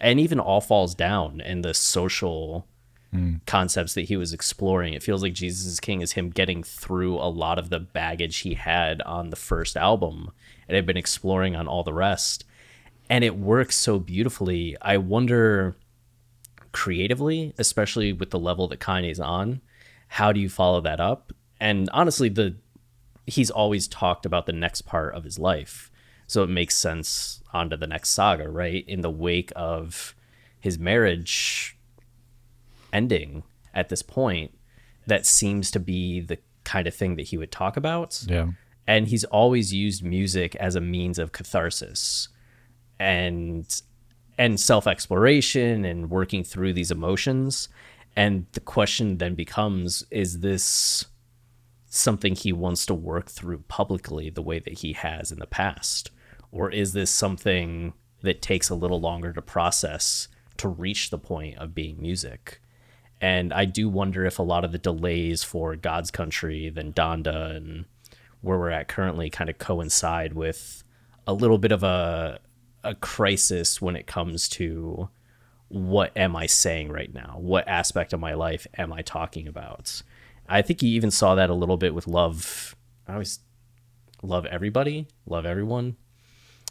And even All Falls Down and the social hmm. concepts that he was exploring. It feels like Jesus is King is him getting through a lot of the baggage he had on the first album and had been exploring on all the rest and it works so beautifully. I wonder creatively, especially with the level that Kanye's on, how do you follow that up? And honestly, the he's always talked about the next part of his life. So it makes sense onto the next saga, right? In the wake of his marriage ending at this point, that seems to be the kind of thing that he would talk about. Yeah. And he's always used music as a means of catharsis and and self-exploration and working through these emotions. And the question then becomes is this something he wants to work through publicly the way that he has in the past? Or is this something that takes a little longer to process to reach the point of being music? And I do wonder if a lot of the delays for God's Country, then Donda, and where we're at currently kind of coincide with a little bit of a a crisis when it comes to what am I saying right now? What aspect of my life am I talking about? I think you even saw that a little bit with Love. I always love everybody, love everyone.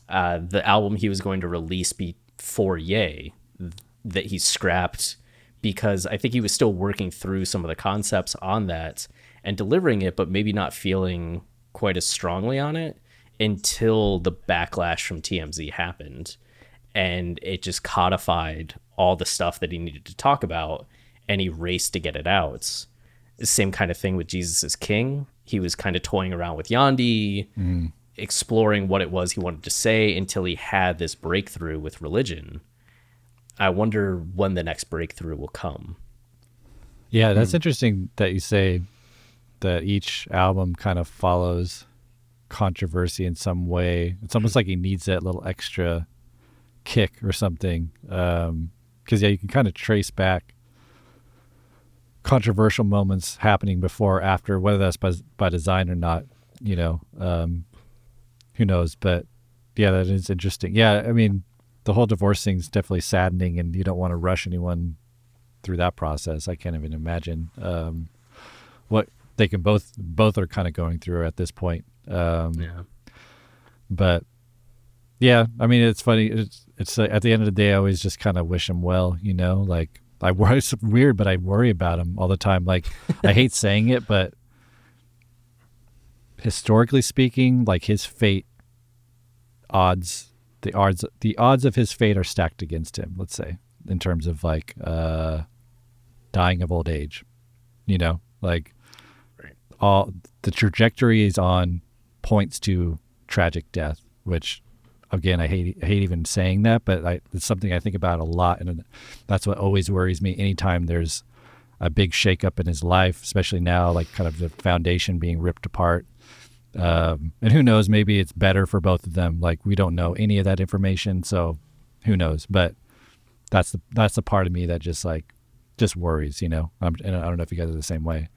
Uh, the album he was going to release before Ye that he scrapped because I think he was still working through some of the concepts on that and delivering it, but maybe not feeling quite as strongly on it until the backlash from TMZ happened. And it just codified all the stuff that he needed to talk about and he raced to get it out. Same kind of thing with Jesus is King. He was kind of toying around with Yandhi, Mm. Exploring what it was he wanted to say until he had this breakthrough with religion. I wonder when the next breakthrough will come. Yeah, that's hmm. interesting that you say that each album kind of follows controversy in some way. It's almost hmm. like he needs that little extra kick or something. Um, because, yeah, you can kind of trace back controversial moments happening before or after, whether that's by, by design or not, you know. Um, who knows? But yeah, that is interesting. Yeah, I mean, the whole divorce thing is definitely saddening, and you don't want to rush anyone through that process. I can't even imagine um, what they can both both are kind of going through at this point. Um, yeah. But yeah, I mean, it's funny. It's it's uh, at the end of the day, I always just kind of wish him well. You know, like I worry. It's weird, but I worry about him all the time. Like I hate saying it, but historically speaking, like his fate odds the odds the odds of his fate are stacked against him let's say in terms of like uh dying of old age you know? Like all the trajectory is on points to tragic death which again i hate I hate even saying that but I, it's something i think about a lot and that's what always worries me. Anytime there's a big shakeup in his life especially now like kind of the foundation being ripped apart um, and who knows maybe it's better for both of them. Like we don't know any of that information so who knows? But that's the that's the part of me that just like just worries you know? I'm, and i don't know if you guys are the same way.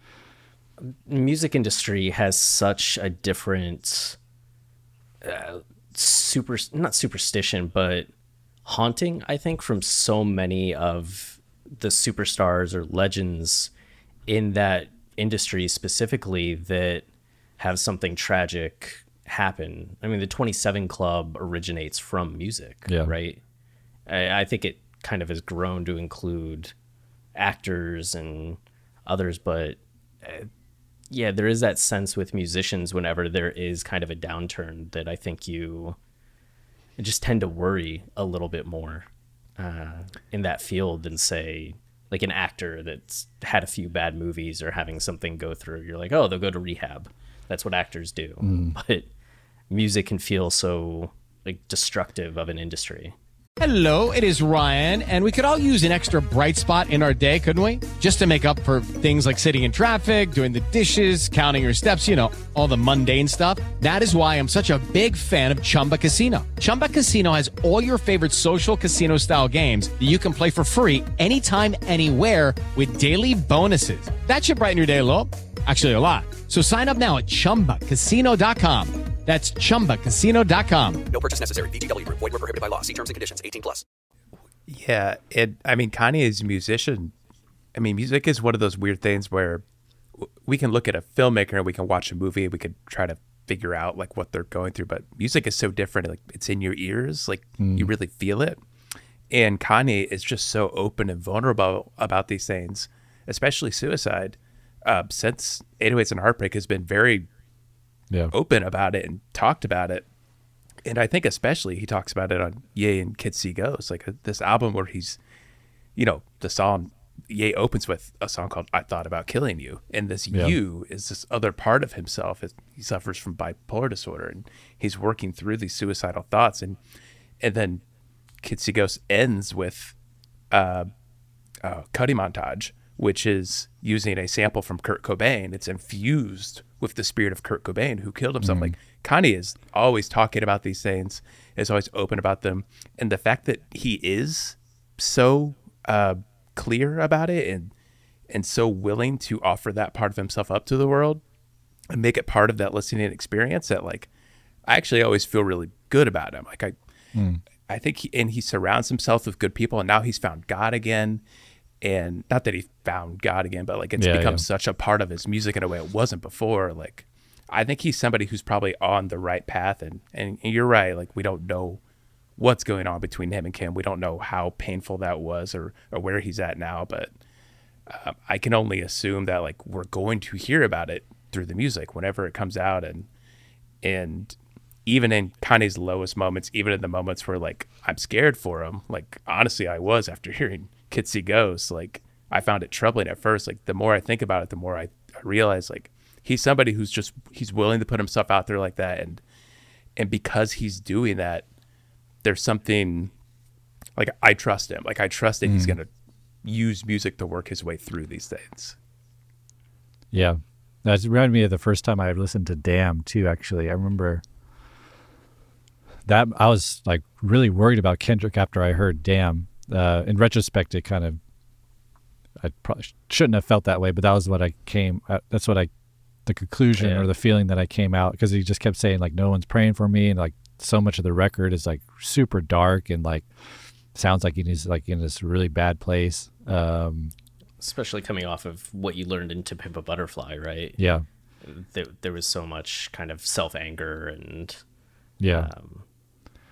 Music industry has such a different uh, super not superstition but haunting i think from so many of the superstars or legends in that industry specifically that have something tragic happen i mean the 27 club originates from music Yeah. right I, I think it kind of has grown to include actors and others but uh, yeah, there is that sense with musicians whenever there is kind of a downturn that I think you just tend to worry a little bit more uh, in that field than say like an actor that's had a few bad movies or having something go through. You're like, oh, they'll go to rehab. That's what actors do. Mm. But music can feel so like destructive of an industry. Hello, it is Ryan, and we could all use an extra bright spot in our day, couldn't we? Just to make up for things like sitting in traffic, doing the dishes, counting your steps, you know, all the mundane stuff. That is why I'm such a big fan of Chumba Casino. Chumba Casino has all your favorite social casino style games that you can play for free anytime, anywhere with daily bonuses. That should brighten your day a little. Actually, a lot. So sign up now at chumbacasino.com. That's chumbacasino.com. No purchase necessary. VGW Group. Void were prohibited by law. See terms and conditions. 18 plus. Yeah, and I mean Kanye is a musician. I mean, music is one of those weird things where we can look at a filmmaker and we can watch a movie and we could try to figure out like what they're going through, but music is so different. Like it's in your ears, like hmm. you really feel it. And Kanye is just so open and vulnerable about these things, especially suicide. Uh, since 808s and Heartbreak has been very yeah. open about it and talked about it. And I think especially he talks about it on Ye and Kids See Ghosts, like uh, this album where he's, you know, the song Ye opens with a song called "I Thought About Killing You," and this Yeah. "you" is this other part of himself. It- He suffers from bipolar disorder, and he's working through these suicidal thoughts, and and then Kids See Ghost ends with uh, uh, Cudi Montage, which is using a sample from Kurt Cobain. It's infused with the spirit of Kurt Cobain, who killed himself. Mhm. Like Kanye is always talking about these things, is always open about them, and the fact that he is so uh, clear about it and and so willing to offer that part of himself up to the world and make it part of that listening experience that like I actually always feel really good about him. Like I Mm. I think he, and he surrounds himself with good people and now he's found God again. And not that he found God again, but like it's Yeah, become yeah. such a part of his music in a way it wasn't before. Like I think he's somebody who's probably on the right path and, and you're right, like we don't know what's going on between him and Kim. We don't know how painful that was or or where he's at now, but um, I can only assume that like we're going to hear about it through the music whenever it comes out, and and even in Kanye's lowest moments, even in the moments where like I'm scared for him, like honestly I was after hearing Kids See Ghost, like I found it troubling at first. Like the more I think about it, the more I, I realize like he's somebody who's just he's willing to put himself out there like that, and and because he's doing that, there's something like I trust him. Like I trust that he's Mm. gonna use music to work his way through these things. Yeah. That reminded me of the first time I listened to Damn too, actually. I remember that I was like really worried about Kendrick after I heard Damn. Uh, in retrospect, it kind of, I probably shouldn't have felt that way, but that was what I came, uh, that's what I, the conclusion Yeah. or the feeling that I came out because he just kept saying like, no one's praying for me. And like so much of the record is like super dark and like sounds like he's like in this really bad place. Um, especially coming off of what you learned in To Pimp a Butterfly, right? Yeah. There, there was so much kind of self anger and Yeah. um,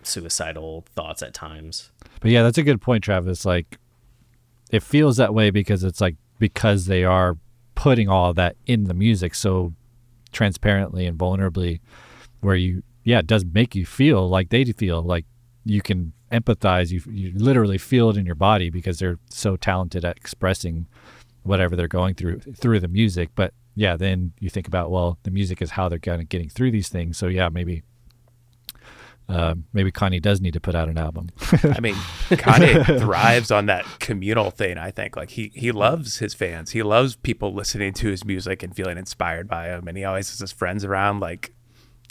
suicidal thoughts at times. But yeah, that's a good point, Travis. Like, it feels that way because it's like because they are putting all that in the music so transparently and vulnerably, where you, yeah, it does make you feel like they feel like you can empathize. You you literally feel it in your body because they're so talented at expressing whatever they're going through through the music. But yeah, then you think about well, the music is how they're kind of getting through these things. So yeah, maybe. Uh, maybe Kanye does need to put out an album. I mean, Kanye thrives on that communal thing. I think like he he loves his fans. He loves people listening to his music and feeling inspired by him. And he always has his friends around. Like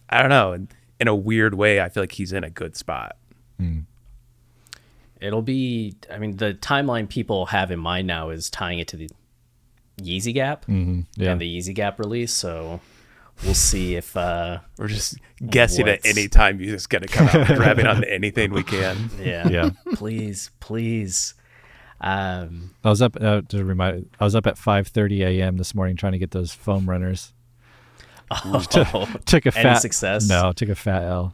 I don't know, and in a weird way, I feel like he's in a good spot. It'll be, I mean, the timeline people have in mind now is tying it to the Yeezy Gap Mhm, yeah. and the Yeezy Gap release. So we'll see if uh, we're just guessing at any time music's gonna come out, grabbing on anything we can. Yeah, Yeah. please, please. Um, I was up uh, to remind. I was up at 5:30 a.m. this morning trying to get those foam runners. Oh, took a any fat success? No, took a fat L.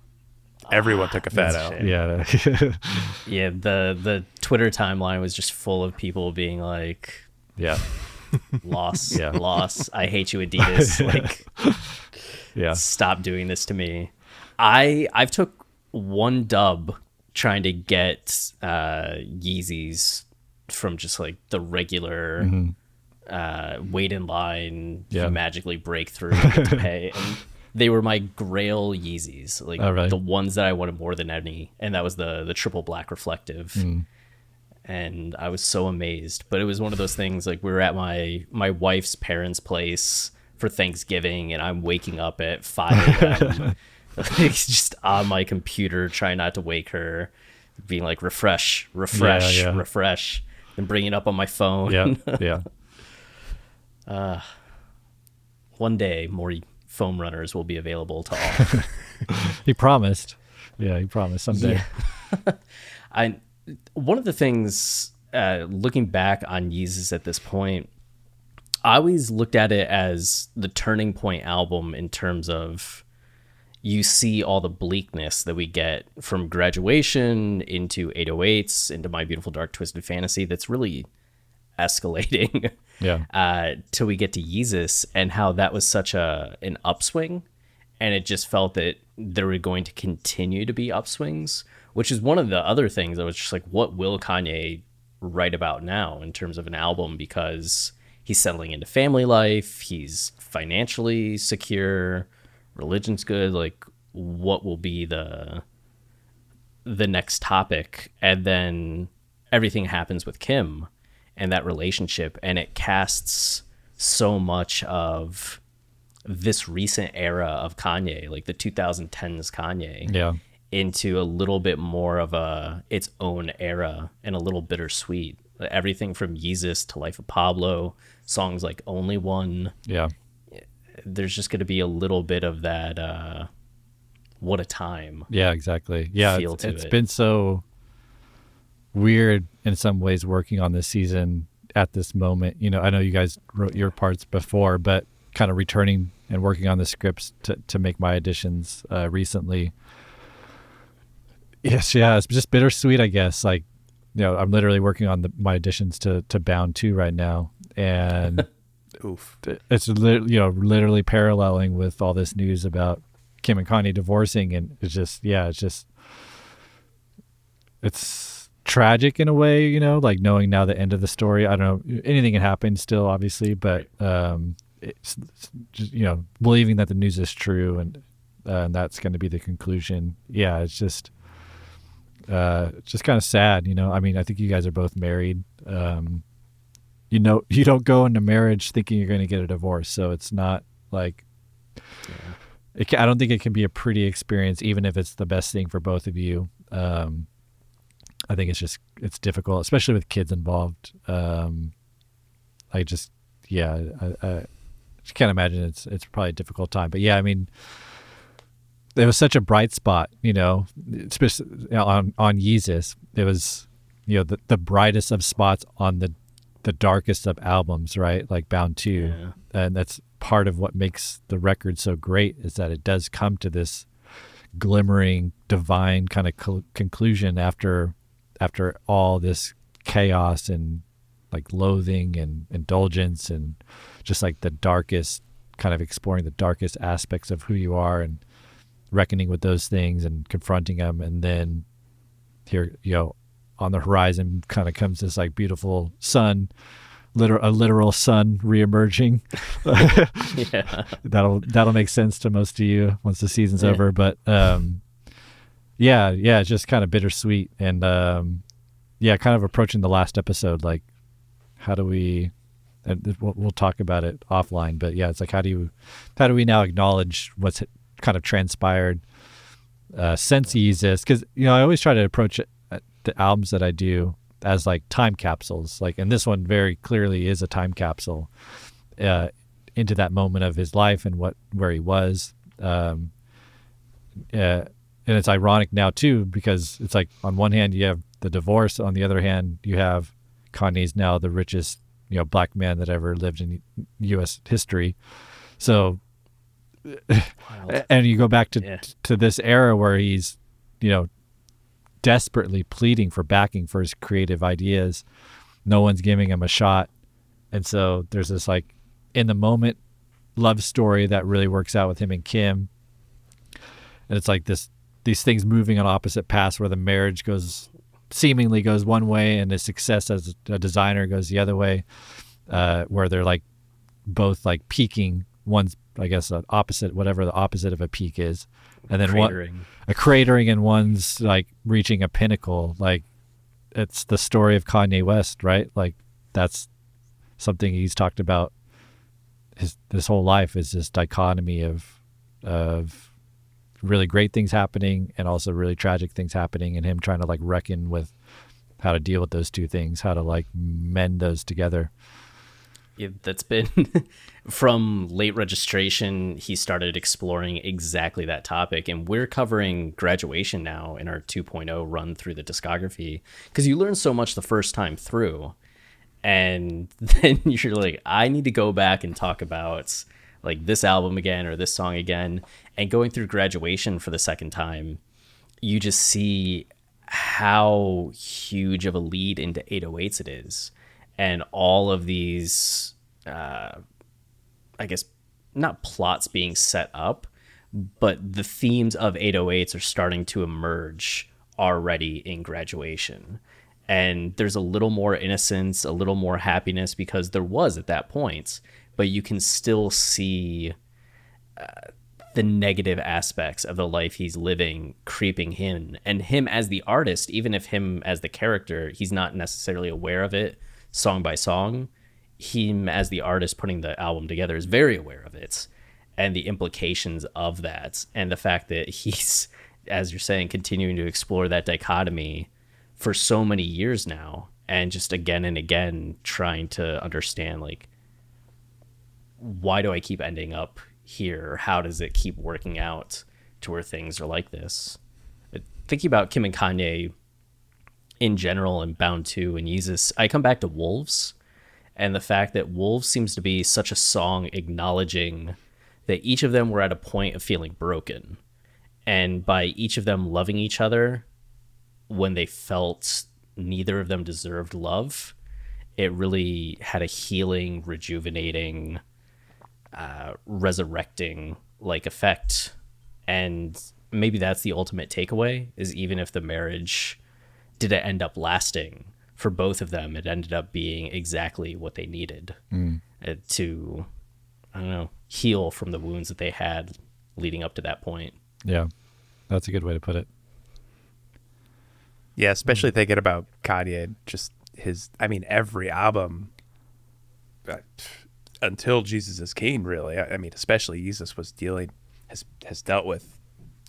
Everyone took a fat That's L. a. Yeah, yeah. The the Twitter timeline was just full of people being like, yeah, loss, Yeah. loss. I hate you, Adidas. like, yeah. stop doing this to me. I I've took one dub trying to get uh Yeezys from just like the regular Mhm. uh wait in line Yeah. magically break through to pay and they were my grail Yeezys like Oh, really? the ones that I wanted more than any and that was the the triple black reflective Mm. And I was so amazed. But it was one of those things like we were at my my wife's parents' place for Thanksgiving, and I'm waking up at five a.m. like, just on my computer, trying not to wake her, being like refresh, refresh, yeah. refresh, and bringing it up on my phone. yeah, yeah. Uh, one day, more foam runners will be available to all. He promised. Yeah, he promised someday. Yeah. I one of the things uh, looking back on Yeezus at this point, I always looked at it as the turning point album in terms of you see all the bleakness that we get from graduation into 808s into my beautiful dark twisted fantasy that's really escalating Yeah. uh, till we get to Yeezus and how that was such a an upswing, and it just felt that there were going to continue to be upswings, which is one of the other things. I was just like, what will Kanye write about now in terms of an album because he's settling into family life, he's financially secure, religion's good, like what will be the the next topic and then everything happens with Kim and that relationship and it casts so much of this recent era of Kanye, like the 2010s Kanye, Yeah. Into a little bit more of a its own era and a little bittersweet. Everything from Yeezus to Life of Pablo, songs like Only One. Yeah. There's just going to be a little bit of that. Uh, what a time. Yeah, exactly. Yeah, it's, it's it. been so weird in some ways working on this season at this moment. You know, I know you guys wrote your parts before, but kind of returning and working on the scripts to to make my additions uh, recently. Yes, yeah, it's just bittersweet, I guess. Like, you know, I'm literally working on the, my additions to to Bound Two right now, and Oof. it's lit- you know literally paralleling with all this news about Kim and Kanye divorcing, and it's just yeah, it's just it's tragic in a way, you know, like knowing now the end of the story. I don't know anything can happen still, obviously, but um, it's, it's just you know believing that the news is true and uh, and that's going to be the conclusion. Yeah, it's just uh, just kind of sad, you know. I mean, I think you guys are both married. Um, you know, you don't go into marriage thinking you're going to get a divorce, so it's not like. It ca I don't think it can be a pretty experience, even if it's the best thing for both of you. Um, I think it's just it's difficult, especially with kids involved. Um, I just, yeah, I, I just can't imagine it's it's probably a difficult time. But yeah, I mean, it was such a bright spot, you know, especially on on Yeezus. It was, you know, the the brightest of spots on the the darkest of albums, right? Like Bound Two, and that's part of what makes the record so great is that it does come to this glimmering divine kind of co- conclusion after after all this chaos and like loathing and indulgence and just like the darkest kind of exploring the darkest aspects of who you are and reckoning with those things and confronting them and then here you know on the horizon kind of comes this like beautiful sun literal a literal sun reemerging Yeah. that'll that'll make sense to most of you once the season's Yeah. over but um yeah yeah it's just kind of bittersweet and um yeah kind of approaching the last episode like how do we and we'll, we'll talk about it offline but yeah it's like how do you how do we now acknowledge what's kind of transpired uh since Yeezus because you know I always try to approach uh, the albums that I do as like time capsules like and this one very clearly is a time capsule uh into that moment of his life and what where he was um uh, and it's ironic now too because it's like on one hand you have the divorce on the other hand you have Kanye's now the richest you know black man that ever lived in U.S. history so and you go back to Yeah. to this era where he's you know desperately pleading for backing for his creative ideas. No one's giving him a shot. And so there's this like in the moment love story that really works out with him and Kim. And it's like this these things moving on opposite paths where the marriage goes seemingly goes one way and his success as a designer goes the other way uh, where they're like both like peaking one's i guess an opposite whatever the opposite of a peak is. And then one a cratering and one's like reaching a pinnacle. Like it's the story of kanye west right? Like that's something he's talked about his this whole life is this dichotomy of of really great things happening and also really tragic things happening and him trying to like reckon with how to deal with those two things how to like mend those together that's been from late registration. He started exploring exactly that topic, and we're covering graduation now in our 2.0 run through the discography because you learn so much the first time through, and then you're like, I need to go back and talk about like this album again or this song again, and going through graduation for the second time, you just see how huge of a lead into 808s it is and all of these uh, i guess not plots being set up but the themes of 808s are starting to emerge already in graduation. And there's a little more innocence, a little more happiness because there was at that point, but you can still see uh, the negative aspects of the life he's living creeping in. And him as the artist even if him as the character he's not necessarily aware of it song by song him as the artist putting the album together is very aware of it and the implications of that and the fact that he's as you're saying continuing to explore that dichotomy for so many years now and just again and again trying to understand like why do I keep ending up here? How does it keep working out to where things are like this? Thinking about Kim and Kanye in general and Bound 2 and Yeezus, I come back to Wolves and the fact that Wolves seems to be such a song acknowledging that each of them were at a point of feeling broken. And by each of them loving each other when they felt neither of them deserved love, it really had a healing, rejuvenating, uh, resurrecting like effect and maybe that's the ultimate takeaway is even if the marriage didn't end up lasting for both of them it ended up being exactly what they needed Mm. uh, to i don't know heal from the wounds that they had leading up to that point Yeah, that's a good way to put it. Yeah, especially thinking about Kanye, just his. I mean, every album uh, until Jesus is King, really. I, I mean, especially Yeezus was dealing has has dealt with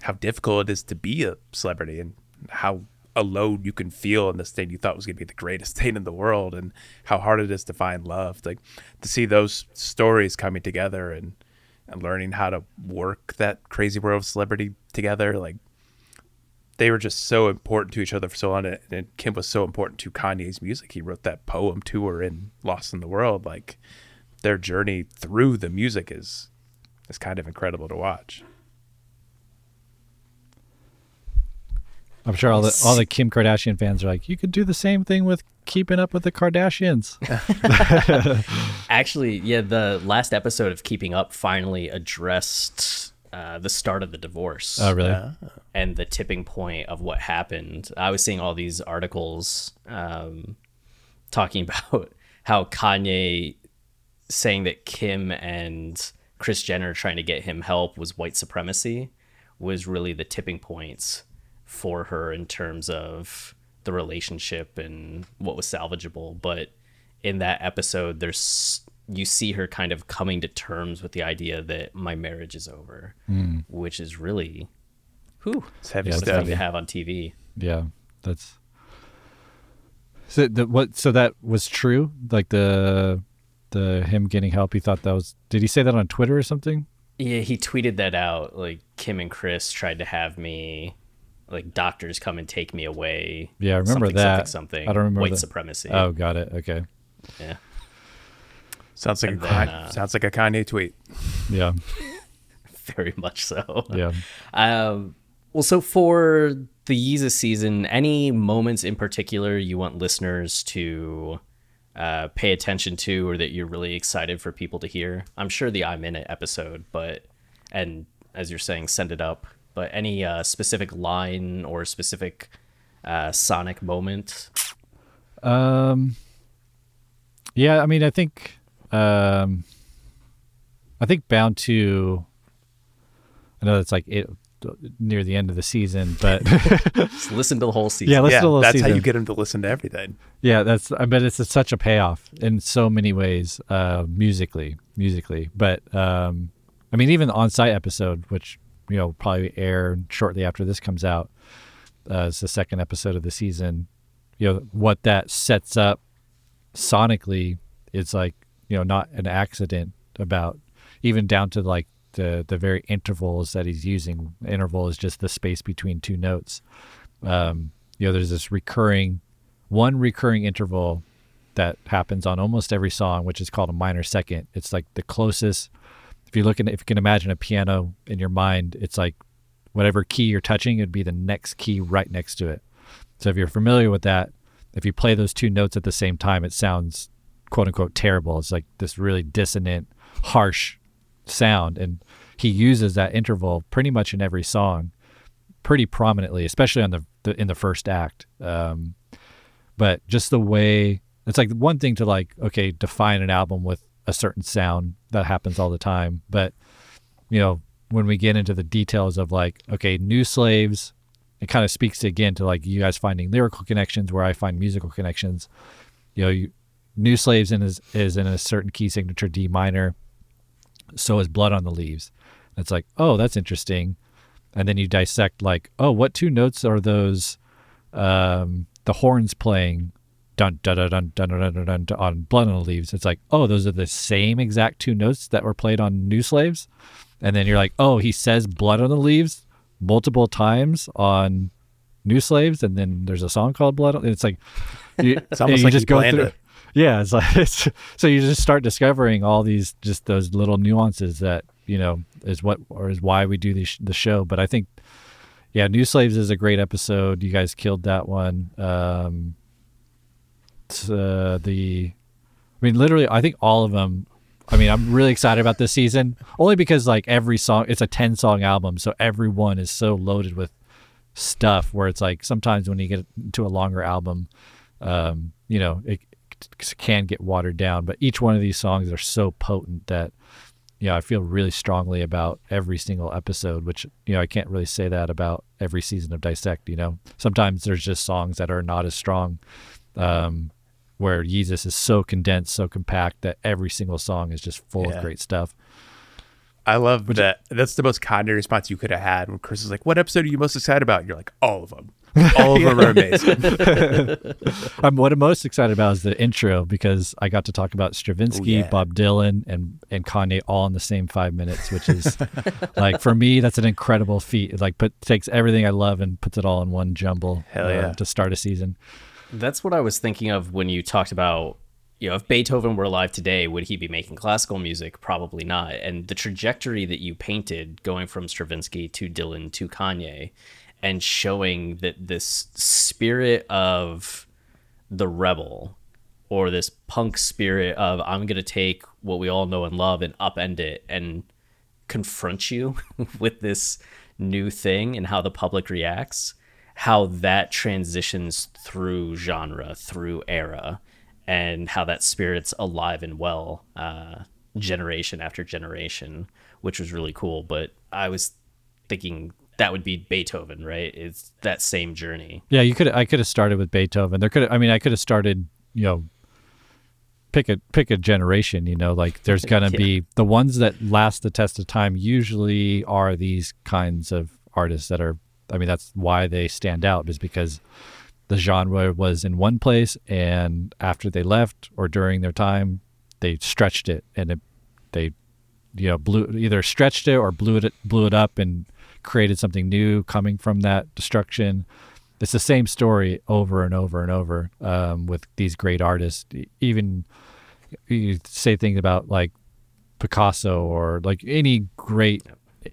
how difficult it is to be a celebrity and how alone you can feel in this thing you thought was going to be the greatest thing in the world, and how hard it is to find love. Like to see those stories coming together and and learning how to work that crazy world of celebrity together, like they were just so important to each other for so long. And and Kim was so important to Kanye's music. He wrote that poem to her in Lost in the World. Like their journey through the music is is kind of incredible to watch. I'm sure all the all the Kim Kardashian fans are like, you could do the same thing with keeping up with the Kardashians. Actually, yeah, the last episode of Keeping Up finally addressed uh, the start of the divorce. Oh, really? Ah. And the tipping point of what happened. I was seeing all these articles um, talking about how Kanye saying that Kim and Kris Jenner trying to get him help was white supremacy was really the tipping points for her in terms of the relationship and what was salvageable. But in that episode, there's you see her kind of coming to terms with the idea that my marriage is over, Mm. which is really, whew, It's heavy what stuff. thing to have on TV. Yeah, that's. So the what? So that was true. Like the the him getting help. He thought that was. Did he say that on Twitter or something? Yeah, he tweeted that out. Like Kim and Kris tried to have me, like doctors come and take me away. Yeah, I remember something, that. Something, something. I don't remember white that. supremacy. Oh, got it. Okay. yeah. Sounds like And a then, uh, sounds like a Kanye tweet. Yeah. very much so. Yeah. Um, well, so for the Yeezus season, any moments in particular you want listeners to uh, pay attention to, or that you're really excited for people to hear? I'm sure the I'm in it episode, but and as you're saying, send it up. But any uh, specific line or specific uh, sonic moment? Um. Yeah, I mean, I think, um, I think Bound 2. I know it's like it near the end of the season, but Just listen to the whole season. yeah, let's yeah, do the whole that's season. how you get him to listen to everything. Yeah, that's. I bet it's a, such a payoff in so many ways, uh, musically, musically. But um, I mean, even the On Sight episode, which you know probably air shortly after this comes out, uh, it's the second episode of the season. You know what that sets up sonically is like you know not an accident about even down to like the the very intervals that he's using. Interval is just the space between two notes. Um, you know, there's this recurring one recurring interval that happens on almost every song, which is called a minor second. It's like the closest. If you look at, if you can imagine a piano in your mind, it's like whatever key you're touching, it'd be the next key right next to it. So if you're familiar with that, if you play those two notes at the same time, it sounds quote unquote terrible. It's like this really dissonant, harsh sound. And he uses that interval pretty much in every song, pretty prominently, especially on the, the in the first act. Um, but just the way it's like one thing to like okay define an album with a certain sound that happens all the time, but you know when we get into the details of like okay new slaves it kind of speaks again to like you guys finding lyrical connections where i find musical connections. You know you, new slaves in is, is in a certain key signature d minor. So is blood on the leaves. It's like oh that's interesting. And then you dissect like oh what two notes are those um the horns playing dun dun dun dun dun dun dun, dun, dun on blood on the leaves it's like oh those are the same exact two notes that were played on new slaves and then you're like, oh, he says blood on the leaves multiple times on New Slaves, and then there's a song called Blood. On, it's like you, It's almost you like just he go through. it. Yeah, it's like it's, so you just start discovering all these just those little nuances that you know is what or is why we do the the show. But I think, yeah, New Slaves is a great episode. You guys killed that one. Um, uh, the, I mean, literally, I think all of them. I mean, I'm really excited about this season only because like every song, it's a 10 song album, so every one is so loaded with stuff. Where it's like sometimes when you get to a longer album, um, you know, it, it can get watered down. But each one of these songs are so potent that you know I feel really strongly about every single episode. Which you know I can't really say that about every season of Dissect. You know, sometimes there's just songs that are not as strong. Um, where Yeezus is so condensed, so compact that every single song is just full Yeah. of great stuff. I love that. That's the most Kanye response you could have had when Chris is like, "What episode are you most excited about?" And you're like, "All of them. All of them are amazing." I'm what I'm most excited about is the intro because I got to talk about Stravinsky, Oh, yeah. Bob Dylan, and and Kanye all in the same five minutes, which is like for me that's an incredible feat. It like put takes everything I love and puts it all in one jumble. Hell uh, yeah. to start a season. That's what I was thinking of when you talked about, you know, if Beethoven were alive today, would he be making classical music? Probably not. And the trajectory that you painted going from Stravinsky to Dylan to Kanye and showing that this spirit of the rebel or this punk spirit of I'm going to take what we all know and love and upend it and confront you with this new thing and how the public reacts, how that transitions through genre, through era, and how that spirit's alive and well, uh, generation after generation, which was really cool. But I was thinking that would be Beethoven, right? It's that same journey. Yeah, you could I could have started with Beethoven. There could I mean I could have started, you know, pick a pick a generation, you know, like there's going to Yeah. be the ones that last the test of time usually are these kinds of artists that are I mean that's why they stand out is because the genre was in one place and after they left or during their time they stretched it and it, they you know blew either stretched it or blew it blew it up and created something new coming from that destruction. It's the same story over and over and over um, with these great artists. Even you say things about like picasso or like any great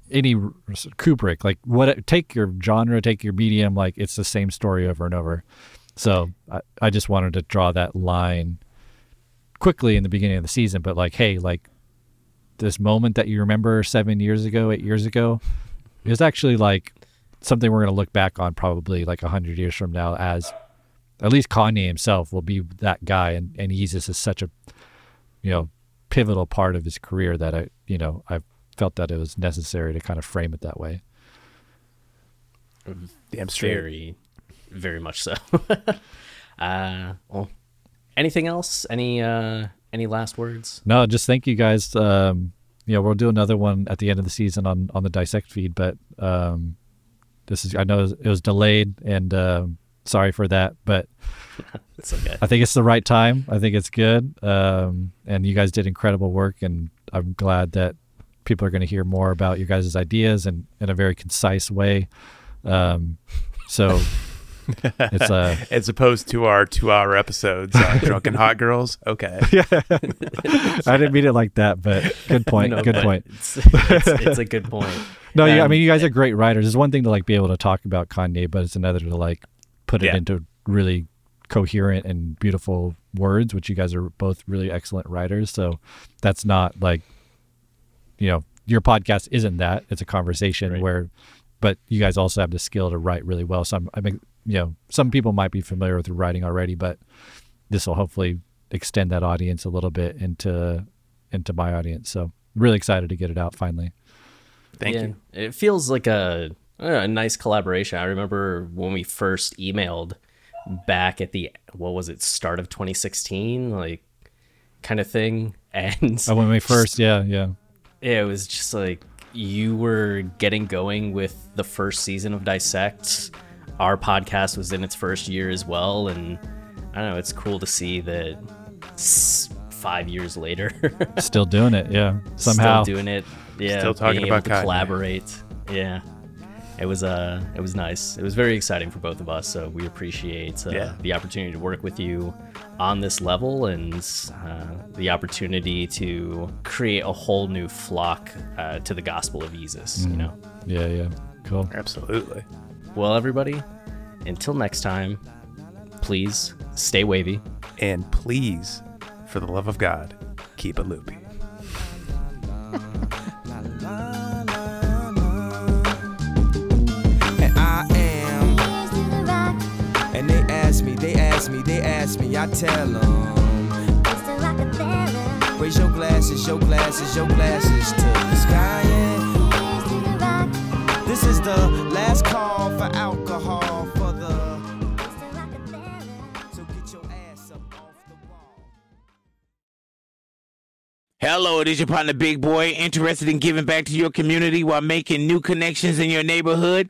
any kubrick like what take your genre take your medium like it's the same story over and over. So I, I just wanted to draw that line quickly in the beginning of the season but like hey like this moment that you remember seven years ago eight years ago is actually like something we're going to look back on probably like a hundred years from now as at least Kanye himself will be that guy and, and Yeezus is such a you know pivotal part of his career that I you know I felt that it was necessary to kind of frame it that way. Damn straight. Very, very much so. uh, well, anything else? Any uh, any last words? No, just thank you guys. Um, you know, we'll do another one at the end of the season on on the dissect feed, but um, this is I know it was, delayed and um, sorry for that, but It's okay. I think it's the right time. I think it's good, um, and you guys did incredible work, and I'm glad that people are going to hear more about your guys' ideas and in a very concise way. Um, so it's uh, as opposed to our two-hour episodes, uh, "Drunk and Hot Girls." Okay, I didn't mean it like that, but good point. No, good point. It's, it's, it's a good point. No, you, I Um, mean, you guys are great writers. It's one thing to like be able to talk about Kanye, but it's another to like put it Yeah. into really coherent and beautiful words, which you guys are both really excellent writers. So that's not like, you know, your podcast isn't that. It's a conversation Right. where but you guys also have the skill to write really well. So I'm, I mean, you know, some people might be familiar with writing already, but this will hopefully extend that audience a little bit into into my audience. So really excited to get it out finally. Thank Yeah, you. It feels like a a nice collaboration. I remember when we first emailed back at the what was it start of 2016, like kind of thing, and Oh, when we first, yeah, yeah. Yeah, it was just like you were getting going with the first season of Dissect. Our podcast was in its first year as well, and I don't know. It's cool to see that five years later, Still doing it, yeah. Somehow still doing it. Yeah, Still talking being able about to collaborate. Yeah, it was uh, it was nice. It was very exciting for both of us. So we appreciate uh, Yeah. the opportunity to work with you on this level and uh, the opportunity to create a whole new flock uh, to the gospel of Jesus. You know. Yeah, yeah. Cool. Absolutely. Well, everybody, until next time, please stay wavy. And please, for the love of God, keep it loopy. ask me, I tell them. Raise your glasses, your glasses, your glasses to the sky. Yeah. This is the last call for alcohol for the. So get your ass up off the wall. Hello, it is your partner Big Boy, interested in giving back to your community while making new connections in your neighborhood.